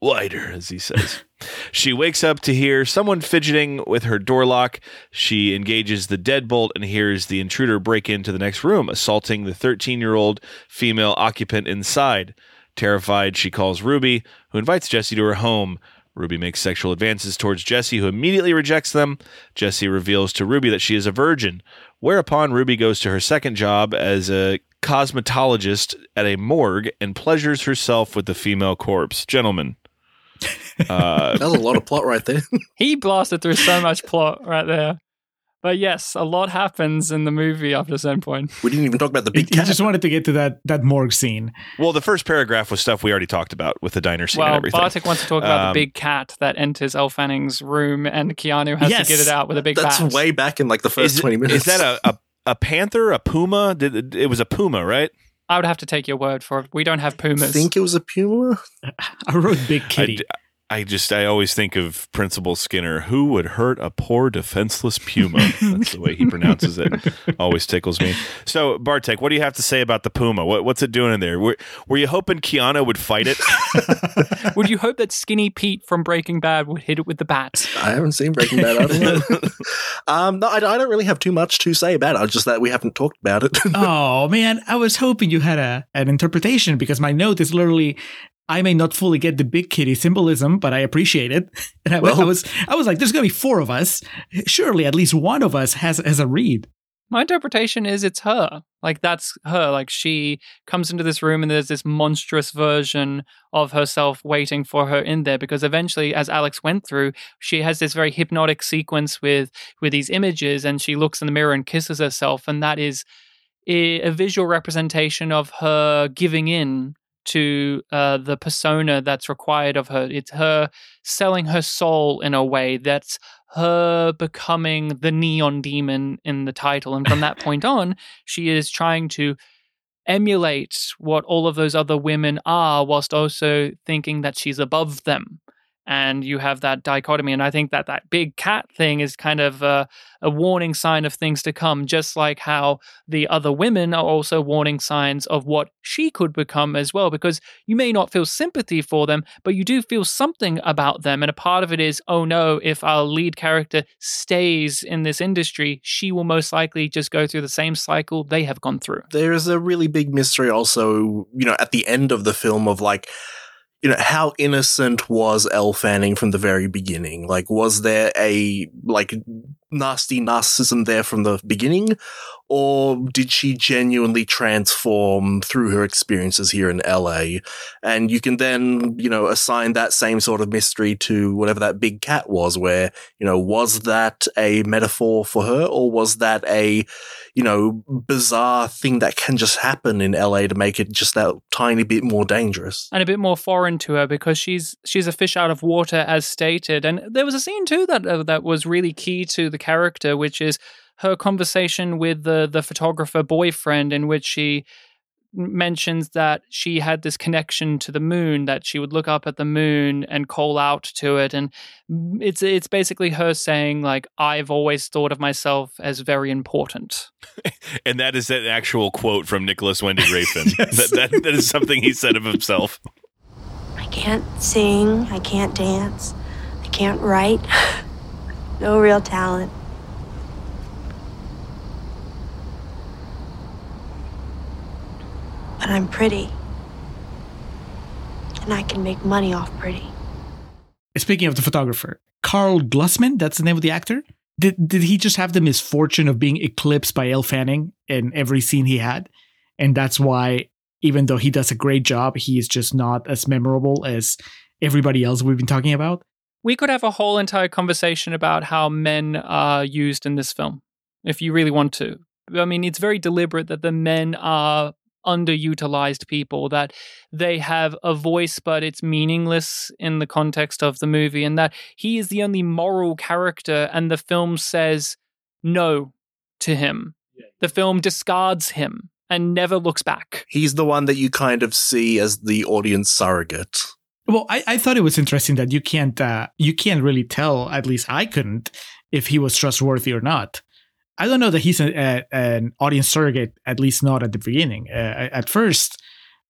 Wider, as he says. She wakes up to hear someone fidgeting with her door lock. She engages the deadbolt and hears the intruder break into the next room, assaulting the 13 year old female occupant inside. Terrified, she calls Ruby, who invites Jesse to her home. Ruby makes sexual advances towards Jesse, who immediately rejects them. Jesse reveals to Ruby that she is a virgin, whereupon Ruby goes to her second job as a cosmetologist at a morgue and pleasures herself with the female corpse. Gentlemen, uh, That was a lot of plot right there. He blasted through so much plot right there. But yes, a lot happens in the movie up to a certain point. We didn't even talk about the big He cat. just wanted to get to that that morgue scene. well, the first paragraph was stuff we already talked about with the diner scene and Well, everything. Bartek wants to talk about Um, the big cat that enters Elle Fanning's room, and Keanu has Yes. to get it out with a big That's bat. way back in like the first is, 20 minutes. is that a, a, a panther, a puma? Did, it was a puma, right? I would have to take your word for it. We don't have pumas. I pumas. think it was a puma. I wrote Big I, Kitty. d- I just, I always think of Principal Skinner. Who would hurt a poor defenseless puma? That's the way he pronounces it. Always tickles me. So, Bartek, what do you have to say about the puma? What, what's it doing in there? Were, were you hoping Keanu would fight it? would you hope that Skinny Pete from Breaking Bad would hit it with the bat? I haven't seen Breaking Bad. I don't know. um, no, I, I don't really have too much to say about it. It's just that we haven't talked about it. oh man, I was hoping you had a an interpretation because my note is literally I may not fully get the big kitty symbolism, but I appreciate it. And I, Well- I was I was like, there's gonna be four of us. Surely at least one of us has has a read. My interpretation is it's her. Like that's her. Like she comes into this room and there's this monstrous version of herself waiting for her in there because eventually as Alex went through, she has this very hypnotic sequence with with these images and she looks in the mirror and kisses herself and that is a, a visual representation of her giving in to uh, the persona that's required of her. It's her selling her soul in a way that's her becoming the neon demon in the title. And from that point on, she is trying to emulate what all of those other women are, whilst also thinking that she's above them. And you have that dichotomy. And I think that that big cat thing is kind of a, a warning sign of things to come, just like how the other women are also warning signs of what she could become as well. Because you may not feel sympathy for them, but you do feel something about them. And a part of it is, oh no, if our lead character stays in this industry, she will most likely just go through the same cycle they have gone through. there is a really big mystery also, you know, at the end of the film of like, you know, how innocent was Elle Fanning from the very beginning? Like, was there a, like, nasty narcissism there from the beginning? Or did she genuinely transform through her experiences here in LA? And you can then, you know, assign that same sort of mystery to whatever that big cat was, where, you know, was that a metaphor for her or was that a, you know, bizarre thing that can just happen in LA to make it just that tiny bit more dangerous. and a bit more foreign to her because she's she's a fish out of water as stated and there was a scene too that uh, that was really key to the character which is her conversation with the the photographer boyfriend in which she mentions that she had this connection to the moon that she would look up at the moon and call out to it and it's it's basically her saying like I've always thought of myself as very important And that is an actual quote from Nicolas Winding Refn. Yes. that, that, that is something he said of himself. I can't sing, I can't dance, I can't write. no real talent. But I'm pretty. And I can make money off pretty. Speaking of the photographer, Karl Glusman, that's the name of the actor. Did did he just have the misfortune of being eclipsed by Elle Fanning in every scene he had? And that's why even though he does a great job, he is just not as memorable as everybody else we've been talking about. we could have a whole entire conversation about how men are used in this film if you really want to i mean it's very deliberate that the men are underutilized people that they have a voice but it's meaningless in the context of the movie and that he is the only moral character and the film says no to him the film discards him and never looks back He's the one that you kind of see as the audience surrogate. Well, I, I thought it was interesting that you can't uh, you can't really tell. At least I couldn't if he was trustworthy or not. I don't know that he's a, a, an audience surrogate. At least not at the beginning. Uh, at first,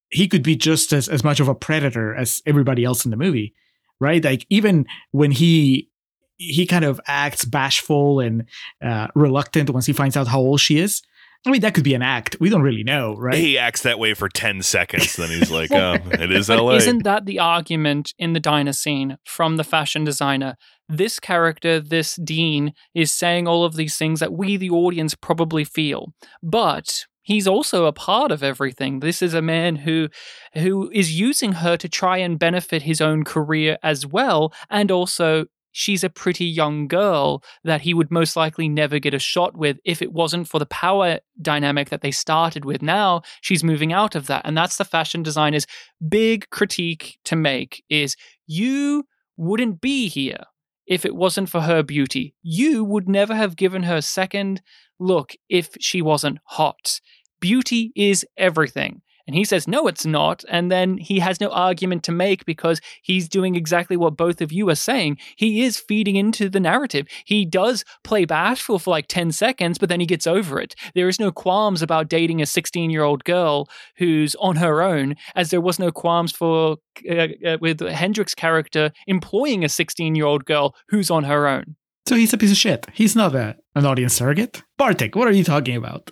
he could be just as, as much of a predator as everybody else in the movie, right? Like even when he he kind of acts bashful and uh, reluctant once he finds out how old she is. I mean, that could be an act. We don't really know, right? He acts that way for 10 seconds. Then he's like, Well, um, it is But LA. Isn't that the argument in the diner scene from the fashion designer? This character, this Dean, is saying all of these things that we, the audience, probably feel. But he's also a part of everything. This is a man who who is using her to try and benefit his own career as well, and also she's a pretty young girl that he would most likely never get a shot with if it wasn't for the power dynamic that they started with. Now she's moving out of that, and that's the fashion designer's big critique to make is you wouldn't be here if it wasn't for her beauty. You would never have given her a second look if she wasn't hot. Beauty is everything. And he says, no, it's not. And then he has no argument to make because he's doing exactly what both of you are saying. He is feeding into the narrative. He does play bashful for like 10 seconds, but then he gets over it. There is no qualms about dating a 16 year old girl who's on her own, as there was no qualms for uh, uh, with Hendrick's character employing a 16 year old girl who's on her own. So he's a piece of shit. He's not a, an audience surrogate. Bartek, what are you talking about?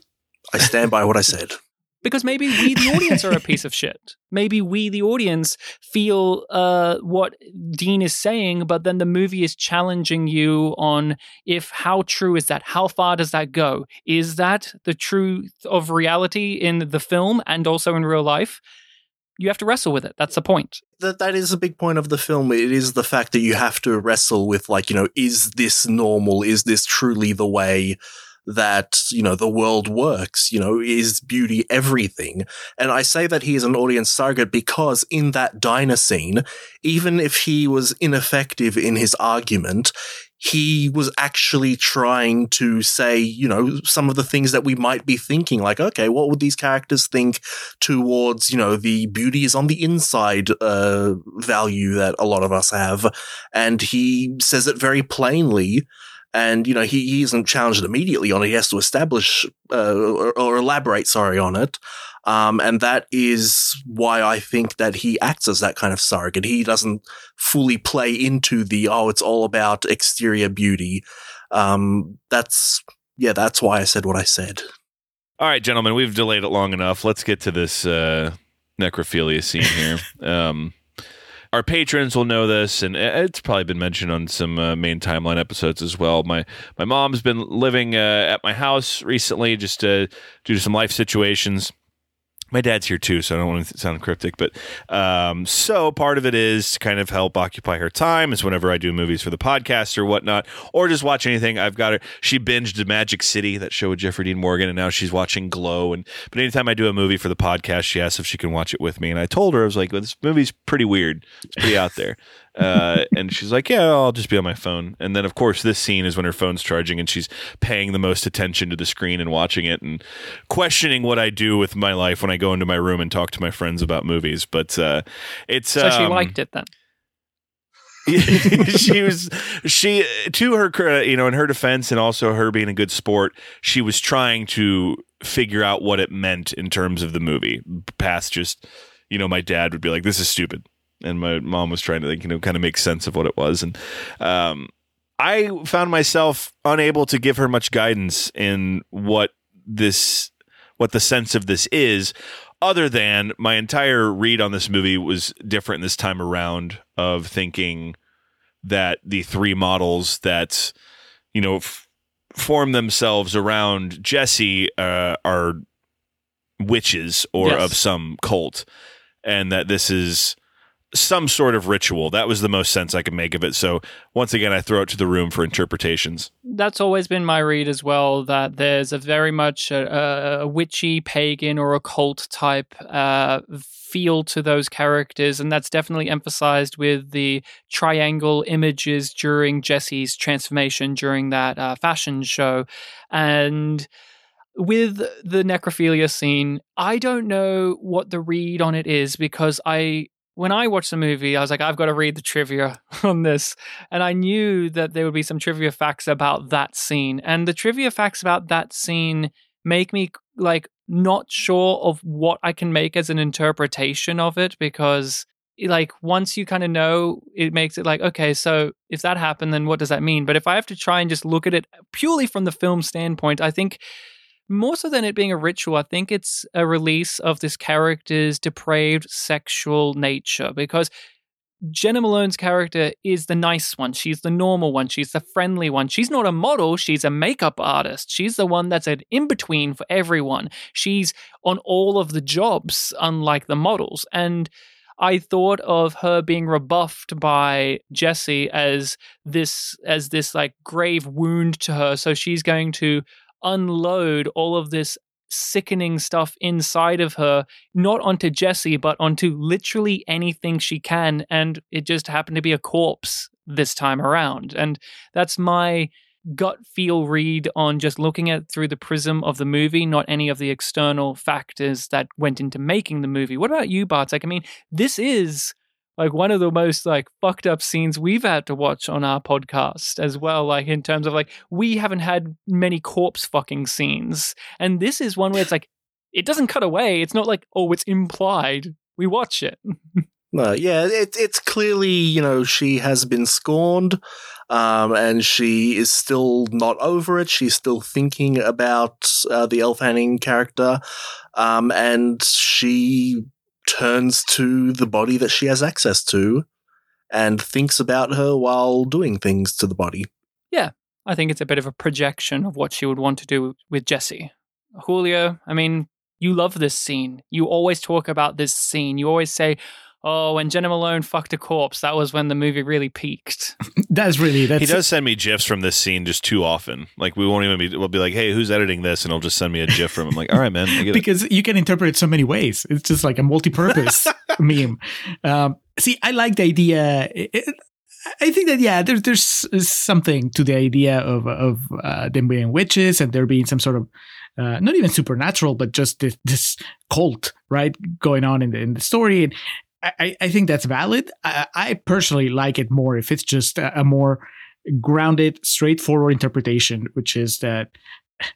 I stand by what I said. Because maybe we the audience are a piece of shit. Maybe we the audience feel uh, what dean is saying but then the movie is challenging you on if how true is that? How far does that go? Is that the truth of reality in the film and also in real life? You have to wrestle with it. That's the point. That that is a big point of the film. It is the fact that you have to wrestle with like, you know, is this normal? Is this truly the way that, you know, the world works? You know, is beauty everything? And I say that he is an audience surrogate because in that diner scene, even if he was ineffective in his argument, he was actually trying to say, you know, some of the things that we might be thinking, like, okay, what would these characters think towards, you know, the beauty is on the inside uh, value that a lot of us have. And he says it very plainly. And, you know, he, he isn't challenged immediately on it. He has to establish uh, or, or elaborate, sorry, on it. Um, and that is why I think that he acts as that kind of surrogate. He doesn't fully play into the, oh, it's all about exterior beauty. Um, that's, yeah, that's why I said what I said. All right, gentlemen, we've delayed it long enough. Let's get to this uh, necrophilia scene here. um, our patrons will know this, and it's probably been mentioned on some uh, main timeline episodes as well. My my mom's been living uh, at my house recently, just uh, due to some life situations. My dad's here too, so I don't want to sound cryptic, but um, so part of it is to kind of help occupy her time. Is whenever I do movies for the podcast or whatnot, or just watch anything. I've got her. She binged Magic City, that show with Jeffrey Dean Morgan, and now she's watching Glow. And but anytime I do a movie for the podcast, she asks if she can watch it with me, and I told her I was like, well, "This movie's pretty weird. It's pretty out there." Uh, and she's like, "Yeah, I'll just be on my phone." And then, of course, this scene is when her phone's charging and she's paying the most attention to the screen and watching it and questioning what I do with my life when I go into my room and talk to my friends about movies. But uh, it's so she um, liked it then she was she to her credit, you know, in her defense and also her being a good sport, she was trying to figure out what it meant in terms of the movie. Past just, you know, my dad would be like, "This is stupid," and my mom was trying to, like, you know, kind of make sense of what it was, and um, I found myself unable to give her much guidance in what this, what the sense of this is. Other than my entire read on this movie was different this time around, of thinking that the three models that you know f- form themselves around Jesse uh, are witches or Yes. of some cult, and that this is some sort of ritual. That was the most sense I could make of it. So once again, I throw it to the room for interpretations. that's always been my read as well that there's a very much a, a, witchy pagan or occult type uh, feel to those characters and that's definitely emphasized with the triangle images during jesse's transformation during that uh, fashion show and with the necrophilia scene i don't know what the read on it is because i when I watched the movie, I was like, I've got to read the trivia on this. And I knew that there would be some trivia facts about that scene. And the trivia facts about that scene make me like not sure of what I can make as an interpretation of it because like once you kind of know it makes it like okay so if that happened then what does that mean but if i have to try and just look at it purely from the film standpoint i think more so than it being a ritual, I think it's a release of this character's depraved sexual nature because Jena Malone's character is the nice one. She's the normal one. She's the friendly one. She's not a model. She's a makeup artist. She's the one that's an in between for everyone. She's on all of the jobs, unlike the models. And I thought of her being rebuffed by Jesse as this as this like grave wound to her. So she's going to unload all of this sickening stuff inside of her, not onto Jesse, but onto literally anything she can. And it just happened to be a corpse this time around. And that's my gut feel read on just looking at through the prism of the movie, not any of the external factors that went into making the movie. What about you, Bartek? I mean, this is like one of the most like fucked up scenes we've had to watch on our podcast as well like in terms of like we haven't had many corpse fucking scenes. And this is one where it's like it doesn't cut away. It's not like oh it's implied. We watch it. No yeah it, it's clearly you know she has been scorned um, and she is still not over it. She's still thinking about uh, the Elle Fanning character um, and she turns to the body that she has access to and thinks about her while doing things to the body. Yeah, I think it's a bit of a projection of what she would want to do with Jesse. Julio, I mean, you love this scene. You always talk about this scene. You always say, oh, when Jena Malone fucked a corpse, that was when the movie really peaked. that's really that's he does send me gifs from this scene just too often. Like we won't even be. We'll be like, hey, who's editing this? And he'll just send me a gif from him. Like, all right, man. because it. you can interpret it so many ways. It's just like a multi-purpose meme. Um, see, I like the idea. It, I think that yeah, there's there's something to the idea of of uh, them being witches and there being some sort of uh, not even supernatural, but just this, this cult, right, going on in the in the story. And I, I think that's valid. I, I, personally like it more if it's just a, a more grounded, straightforward interpretation, which is that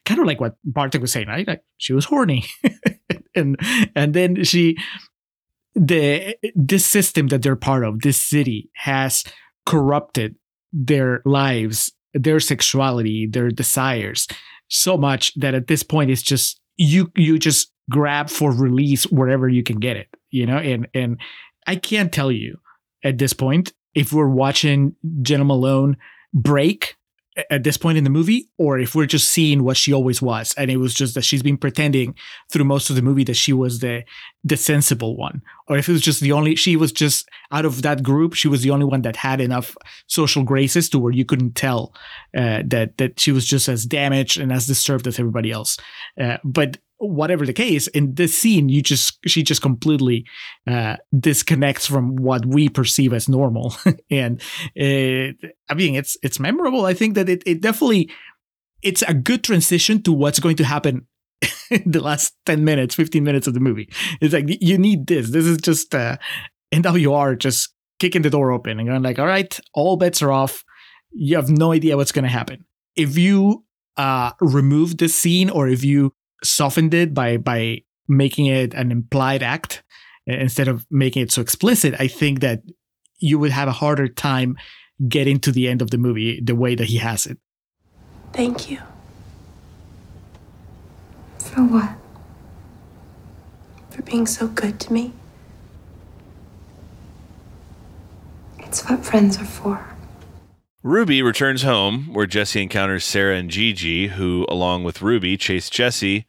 kind of like what Bartek was saying, right? Like she was horny, and and then she the this system that they're part of, this city has corrupted their lives, their sexuality, their desires so much that at this point it's just you you just grab for release wherever you can get it you know? And and i can't tell you at this point if we're watching jena malone break at this point in the movie or if we're just seeing what she always was. And it was just that she's been pretending through most of the movie that she was the the sensible one. Or if it was just the only she was just out of that group she was the only one that had enough social graces to where you couldn't tell uh, that that she was just as damaged and as disturbed as everybody else. Uh, but whatever the case in this scene you just she just completely uh, disconnects from what we perceive as normal. And it, i mean it's it's memorable. I think that it, it definitely it's a good transition to what's going to happen in the last 10 minutes 15 minutes of the movie. It's like you need this. This is just uh, nwr just kicking the door open and going like all right all bets are off. You have no idea what's going to happen. If you uh, remove this scene or if you softened it by by making it an implied act uh, instead of making it so explicit, I think that you would have a harder time getting to the end of the movie the way that he has it. Thank you. For what? For being so good to me. It's what friends are for. Ruby returns home, where Jesse encounters Sarah and Gigi, who, along with Ruby, chase Jesse,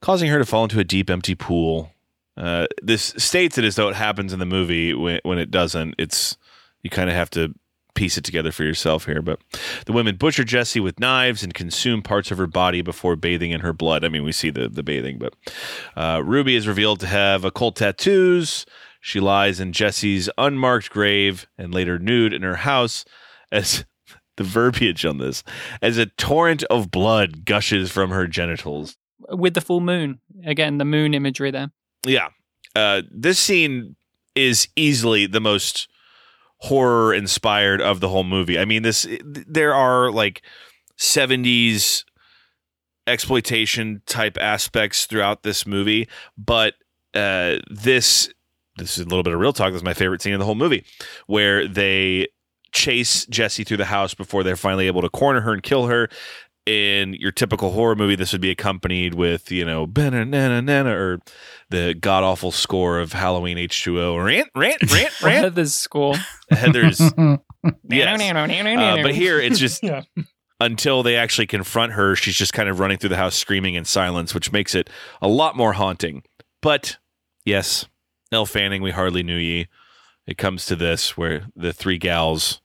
causing her to fall into a deep, empty pool. Uh, this states it as though it happens in the movie. When, when it doesn't, it's you kind of have to piece it together for yourself here. But the women butcher Jesse with knives and consume parts of her body before bathing in her blood. I mean, we see the the bathing, but uh, Ruby is revealed to have occult tattoos. She lies in Jesse's unmarked grave and later nude in her house as the verbiage on this as a torrent of blood gushes from her genitals. With the full moon. Again the moon imagery there. Yeah. Uh, this scene is easily the most horror inspired of the whole movie. I mean this there are like 70s exploitation type aspects throughout this movie but uh, this this is a little bit of real talk. This is my favorite scene in the whole movie where they chase Jesse through the house before they're finally able to corner her and kill her. in your typical horror movie, this would be accompanied with, you know, nana or the god awful score of Halloween H2O. Rant, rant, rant, Or rant. Heather's school. Heather's. yes. Uh, but here it's just Yeah. until they actually confront her, she's just kind of running through the house screaming in silence, which makes it a lot more haunting. But yes, Elle Fanning, we hardly knew ye. It comes to this where the three gals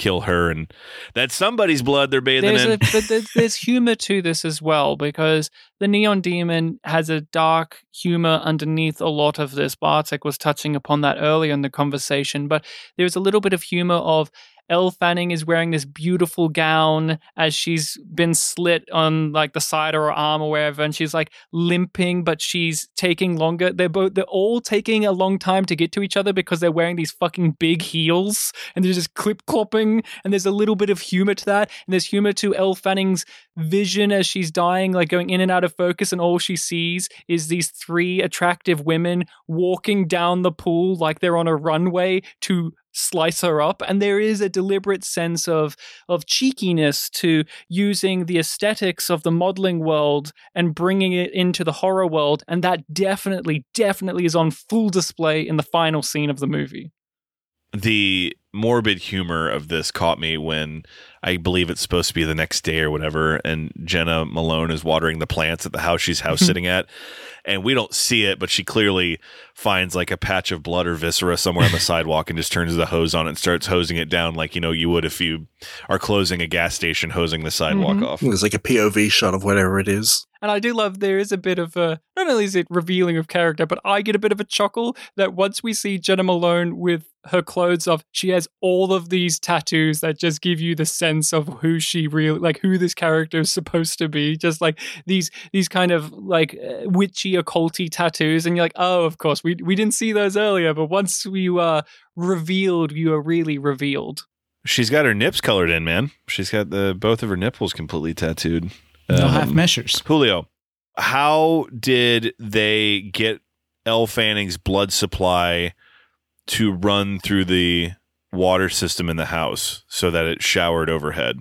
kill her, and that's somebody's blood they're bathing there's in. a, but there's, there's humor to this as well because the neon demon has a dark humor underneath a lot of this bartek was touching upon that earlier in the conversation but there's a little bit of humor of Elle Fanning is wearing this beautiful gown as she's been slit on like the side of her arm or wherever, and she's like limping, but she's taking longer. They're both they're all taking a long time to get to each other because they're wearing these fucking big heels and they're just clip clopping. And there's a little bit of humor to that, and there's humor to Elle Fanning's vision as she's dying, like going in and out of focus, and all she sees is these three attractive women walking down the pool like they're on a runway to slice her up and there is a deliberate sense of of cheekiness to using the aesthetics of the modeling world and bringing it into the horror world and that definitely definitely is on full display in the final scene of the movie. The morbid humor of this caught me when I believe it's supposed to be the next day or whatever, and Jena Malone is watering the plants at the house she's house sitting at, and we don't see it, but she clearly finds like a patch of blood or viscera somewhere on the sidewalk and just turns the hose on and starts hosing it down like you know you would if you are closing a gas station, hosing the sidewalk Mhm. off. There's like a POV shot of whatever it is. And I do love there is a bit of a not only is it revealing of character, but I get a bit of a chuckle that once we see Jena Malone with her clothes off, she has all of these tattoos that just give you the sense of who she really like who this character is supposed to be. Just like these these kind of like uh, witchy occulty tattoos, and you're like, oh, of course we we didn't see those earlier, but once you uh revealed, you are really revealed. She's got her nips colored in, man. She's got the both of her nipples completely tattooed. No Um, half measures. Julio, how did they get Elle Fanning's blood supply to run through the water system in the house so that it showered overhead?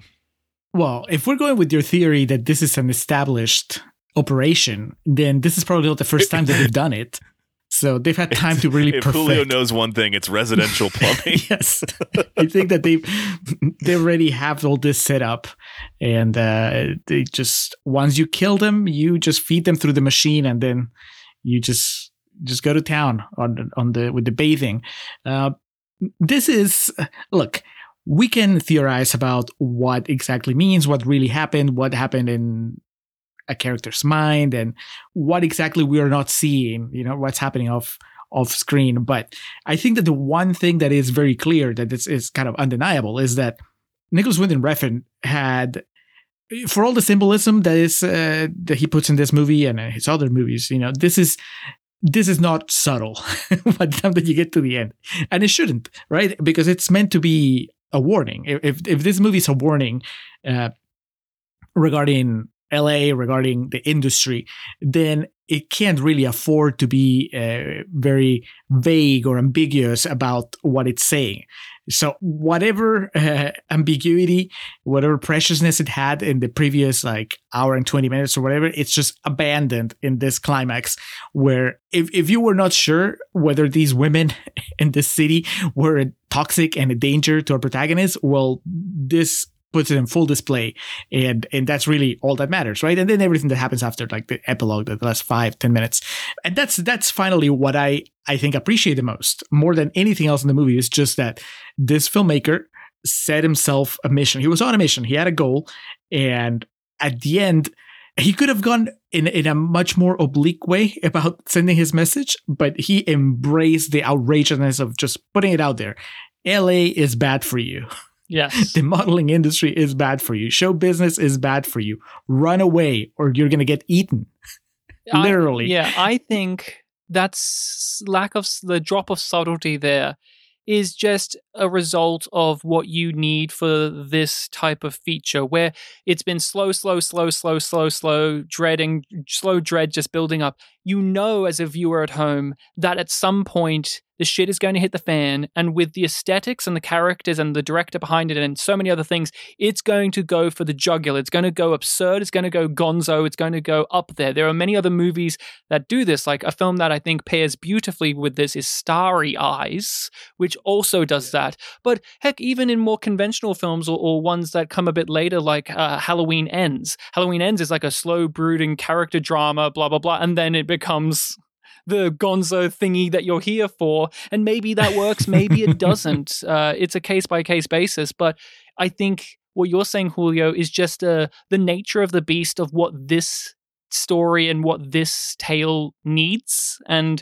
Well, if we're going with your theory that this is an established operation, then this is probably not the first time that they've done it. So they've had time to really if perfect. Julio knows one thing, it's residential plumbing. yes, I think that they they already have all this set up, and uh, they just once you kill them, you just feed them through the machine, and then you just just go to town on on the with the bathing. Uh, this is look. We can theorize about what exactly means, what really happened, what happened in a character's mind, and what exactly we are not seeing. You know what's happening off off screen. But I think that the one thing that is very clear that this is kind of undeniable is that Nicolas Winding Refn had, for all the symbolism that is uh, that he puts in this movie and his other movies, you know, this is this is not subtle by the time that you get to the end, and it shouldn't, right? Because it's meant to be a warning. If if, if this movie is a warning uh, regarding LA, regarding the industry, then it can't really afford to be uh, very vague or ambiguous about what it's saying. So, whatever uh, ambiguity, whatever preciousness it had in the previous like hour and 20 minutes or whatever, it's just abandoned in this climax. Where if, if you were not sure whether these women in this city were toxic and a danger to our protagonist, well, this puts it in full display and and that's really all that matters right? And then everything that happens after like the epilogue the last five ten minutes. And that's that's finally what i i think appreciate the most more than anything else in the movie is just that this filmmaker set himself a mission. He was on a mission. He had a goal and at the end he could have gone in, in a much more oblique way about sending his message but he embraced the outrageousness of just putting it out there. La is bad for you Yes. the modeling industry is bad for you. Show business is bad for you. Run away or you're going to get eaten. I- Literally. yeah, I think that's lack of the drop of subtlety there is just a result of what you need for this type of feature where it's been slow slow slow slow slow slow dreading slow dread just building up you know as a viewer at home that at some point the shit is going to hit the fan and with the aesthetics and the characters and the director behind it and so many other things it's going to go for the jugular it's going to go absurd. It's going to go gonzo. It's going to go up there. There are many other movies that do this like a film that i think pairs beautifully with this is starry eyes which also does that. But heck even in more conventional films or, or ones that come a bit later like uh, halloween ends. Halloween ends is like a slow brooding character drama blah blah blah and then it becomes the gonzo thingy that you're here for. And maybe that works, maybe it doesn't. Uh, it's a case by case basis. But I think what you're saying, Julio, is just uh, the nature of the beast of what this story and what this tale needs. And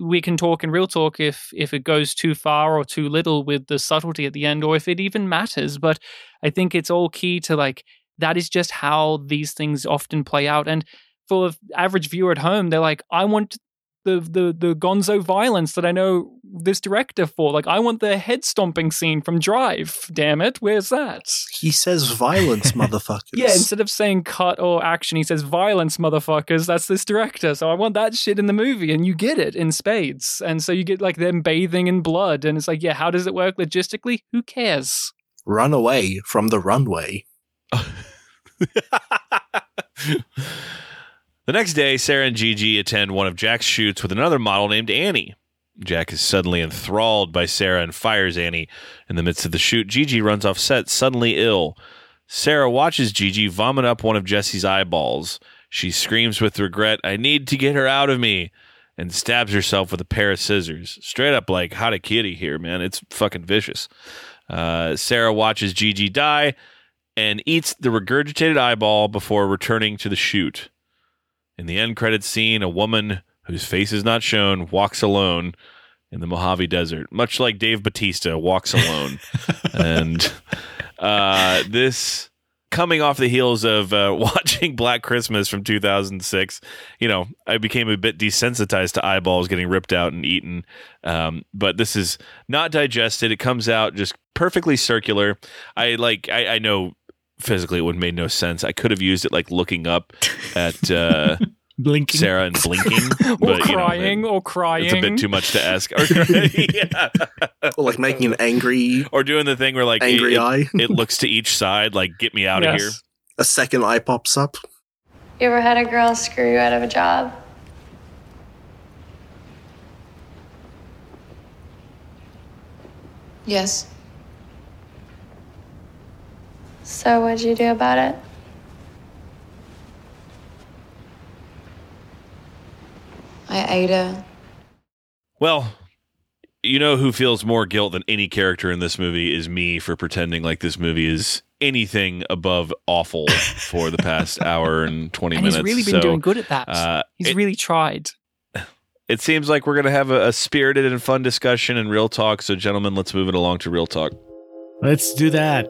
we can talk in real talk if if it goes too far or too little with the subtlety at the end or if it even matters but i think it's all key to like that is just how these things often play out and for average viewer at home they're like i want the the the gonzo violence that I know this director for. Like I want the head stomping scene from Drive. Damn it, where's that? He says violence, motherfuckers. Yeah, instead of saying cut or action, he says violence, motherfuckers. That's this director. So I want that shit in the movie, and you get it in spades. And so you get like them bathing in blood, and it's like, yeah, how does it work logistically? Who cares? Run away from the runway. The next day, Sarah and Gigi attend one of Jack's shoots with another model named Annie. Jack is suddenly enthralled by Sarah and fires Annie. In the midst of the shoot, Gigi runs off set, suddenly ill. Sarah watches Gigi vomit up one of Jesse's eyeballs. She screams with regret, I need to get her out of me, and stabs herself with a pair of scissors. Straight up like hara-kiri here, man. It's fucking vicious. Uh, Sarah watches Gigi die and eats the regurgitated eyeball before returning to the shoot. In the end credits scene, a woman whose face is not shown walks alone in the Mojave Desert, much like Dave Bautista walks alone. and uh, this coming off the heels of uh, watching Black Christmas from 2006, you know, I became a bit desensitized to eyeballs getting ripped out and eaten. Um, but this is not digested. It comes out just perfectly circular. I like, I, I know physically it would have made no sense. I could have used it like looking up at uh, blinking Sarah and blinking, or but crying, you know, or crying. it's a bit too much to ask. Or, yeah. Or like making an angry, or doing the thing where like angry it, eye. it looks to each side, like get me out of here. a second eye pops up. You ever had a girl screw you out of a job? Yes. So what'd you do about it? I ate her. Well, you know who feels more guilt than any character in this movie is me for pretending like this movie is anything above awful for the past hour and 20 and minutes. he's really been So, doing good at that. uh, he's it- really tried. It seems like we're going to have a, a spirited and fun discussion and real talk. So, gentlemen, let's move it along to real talk. Let's do that.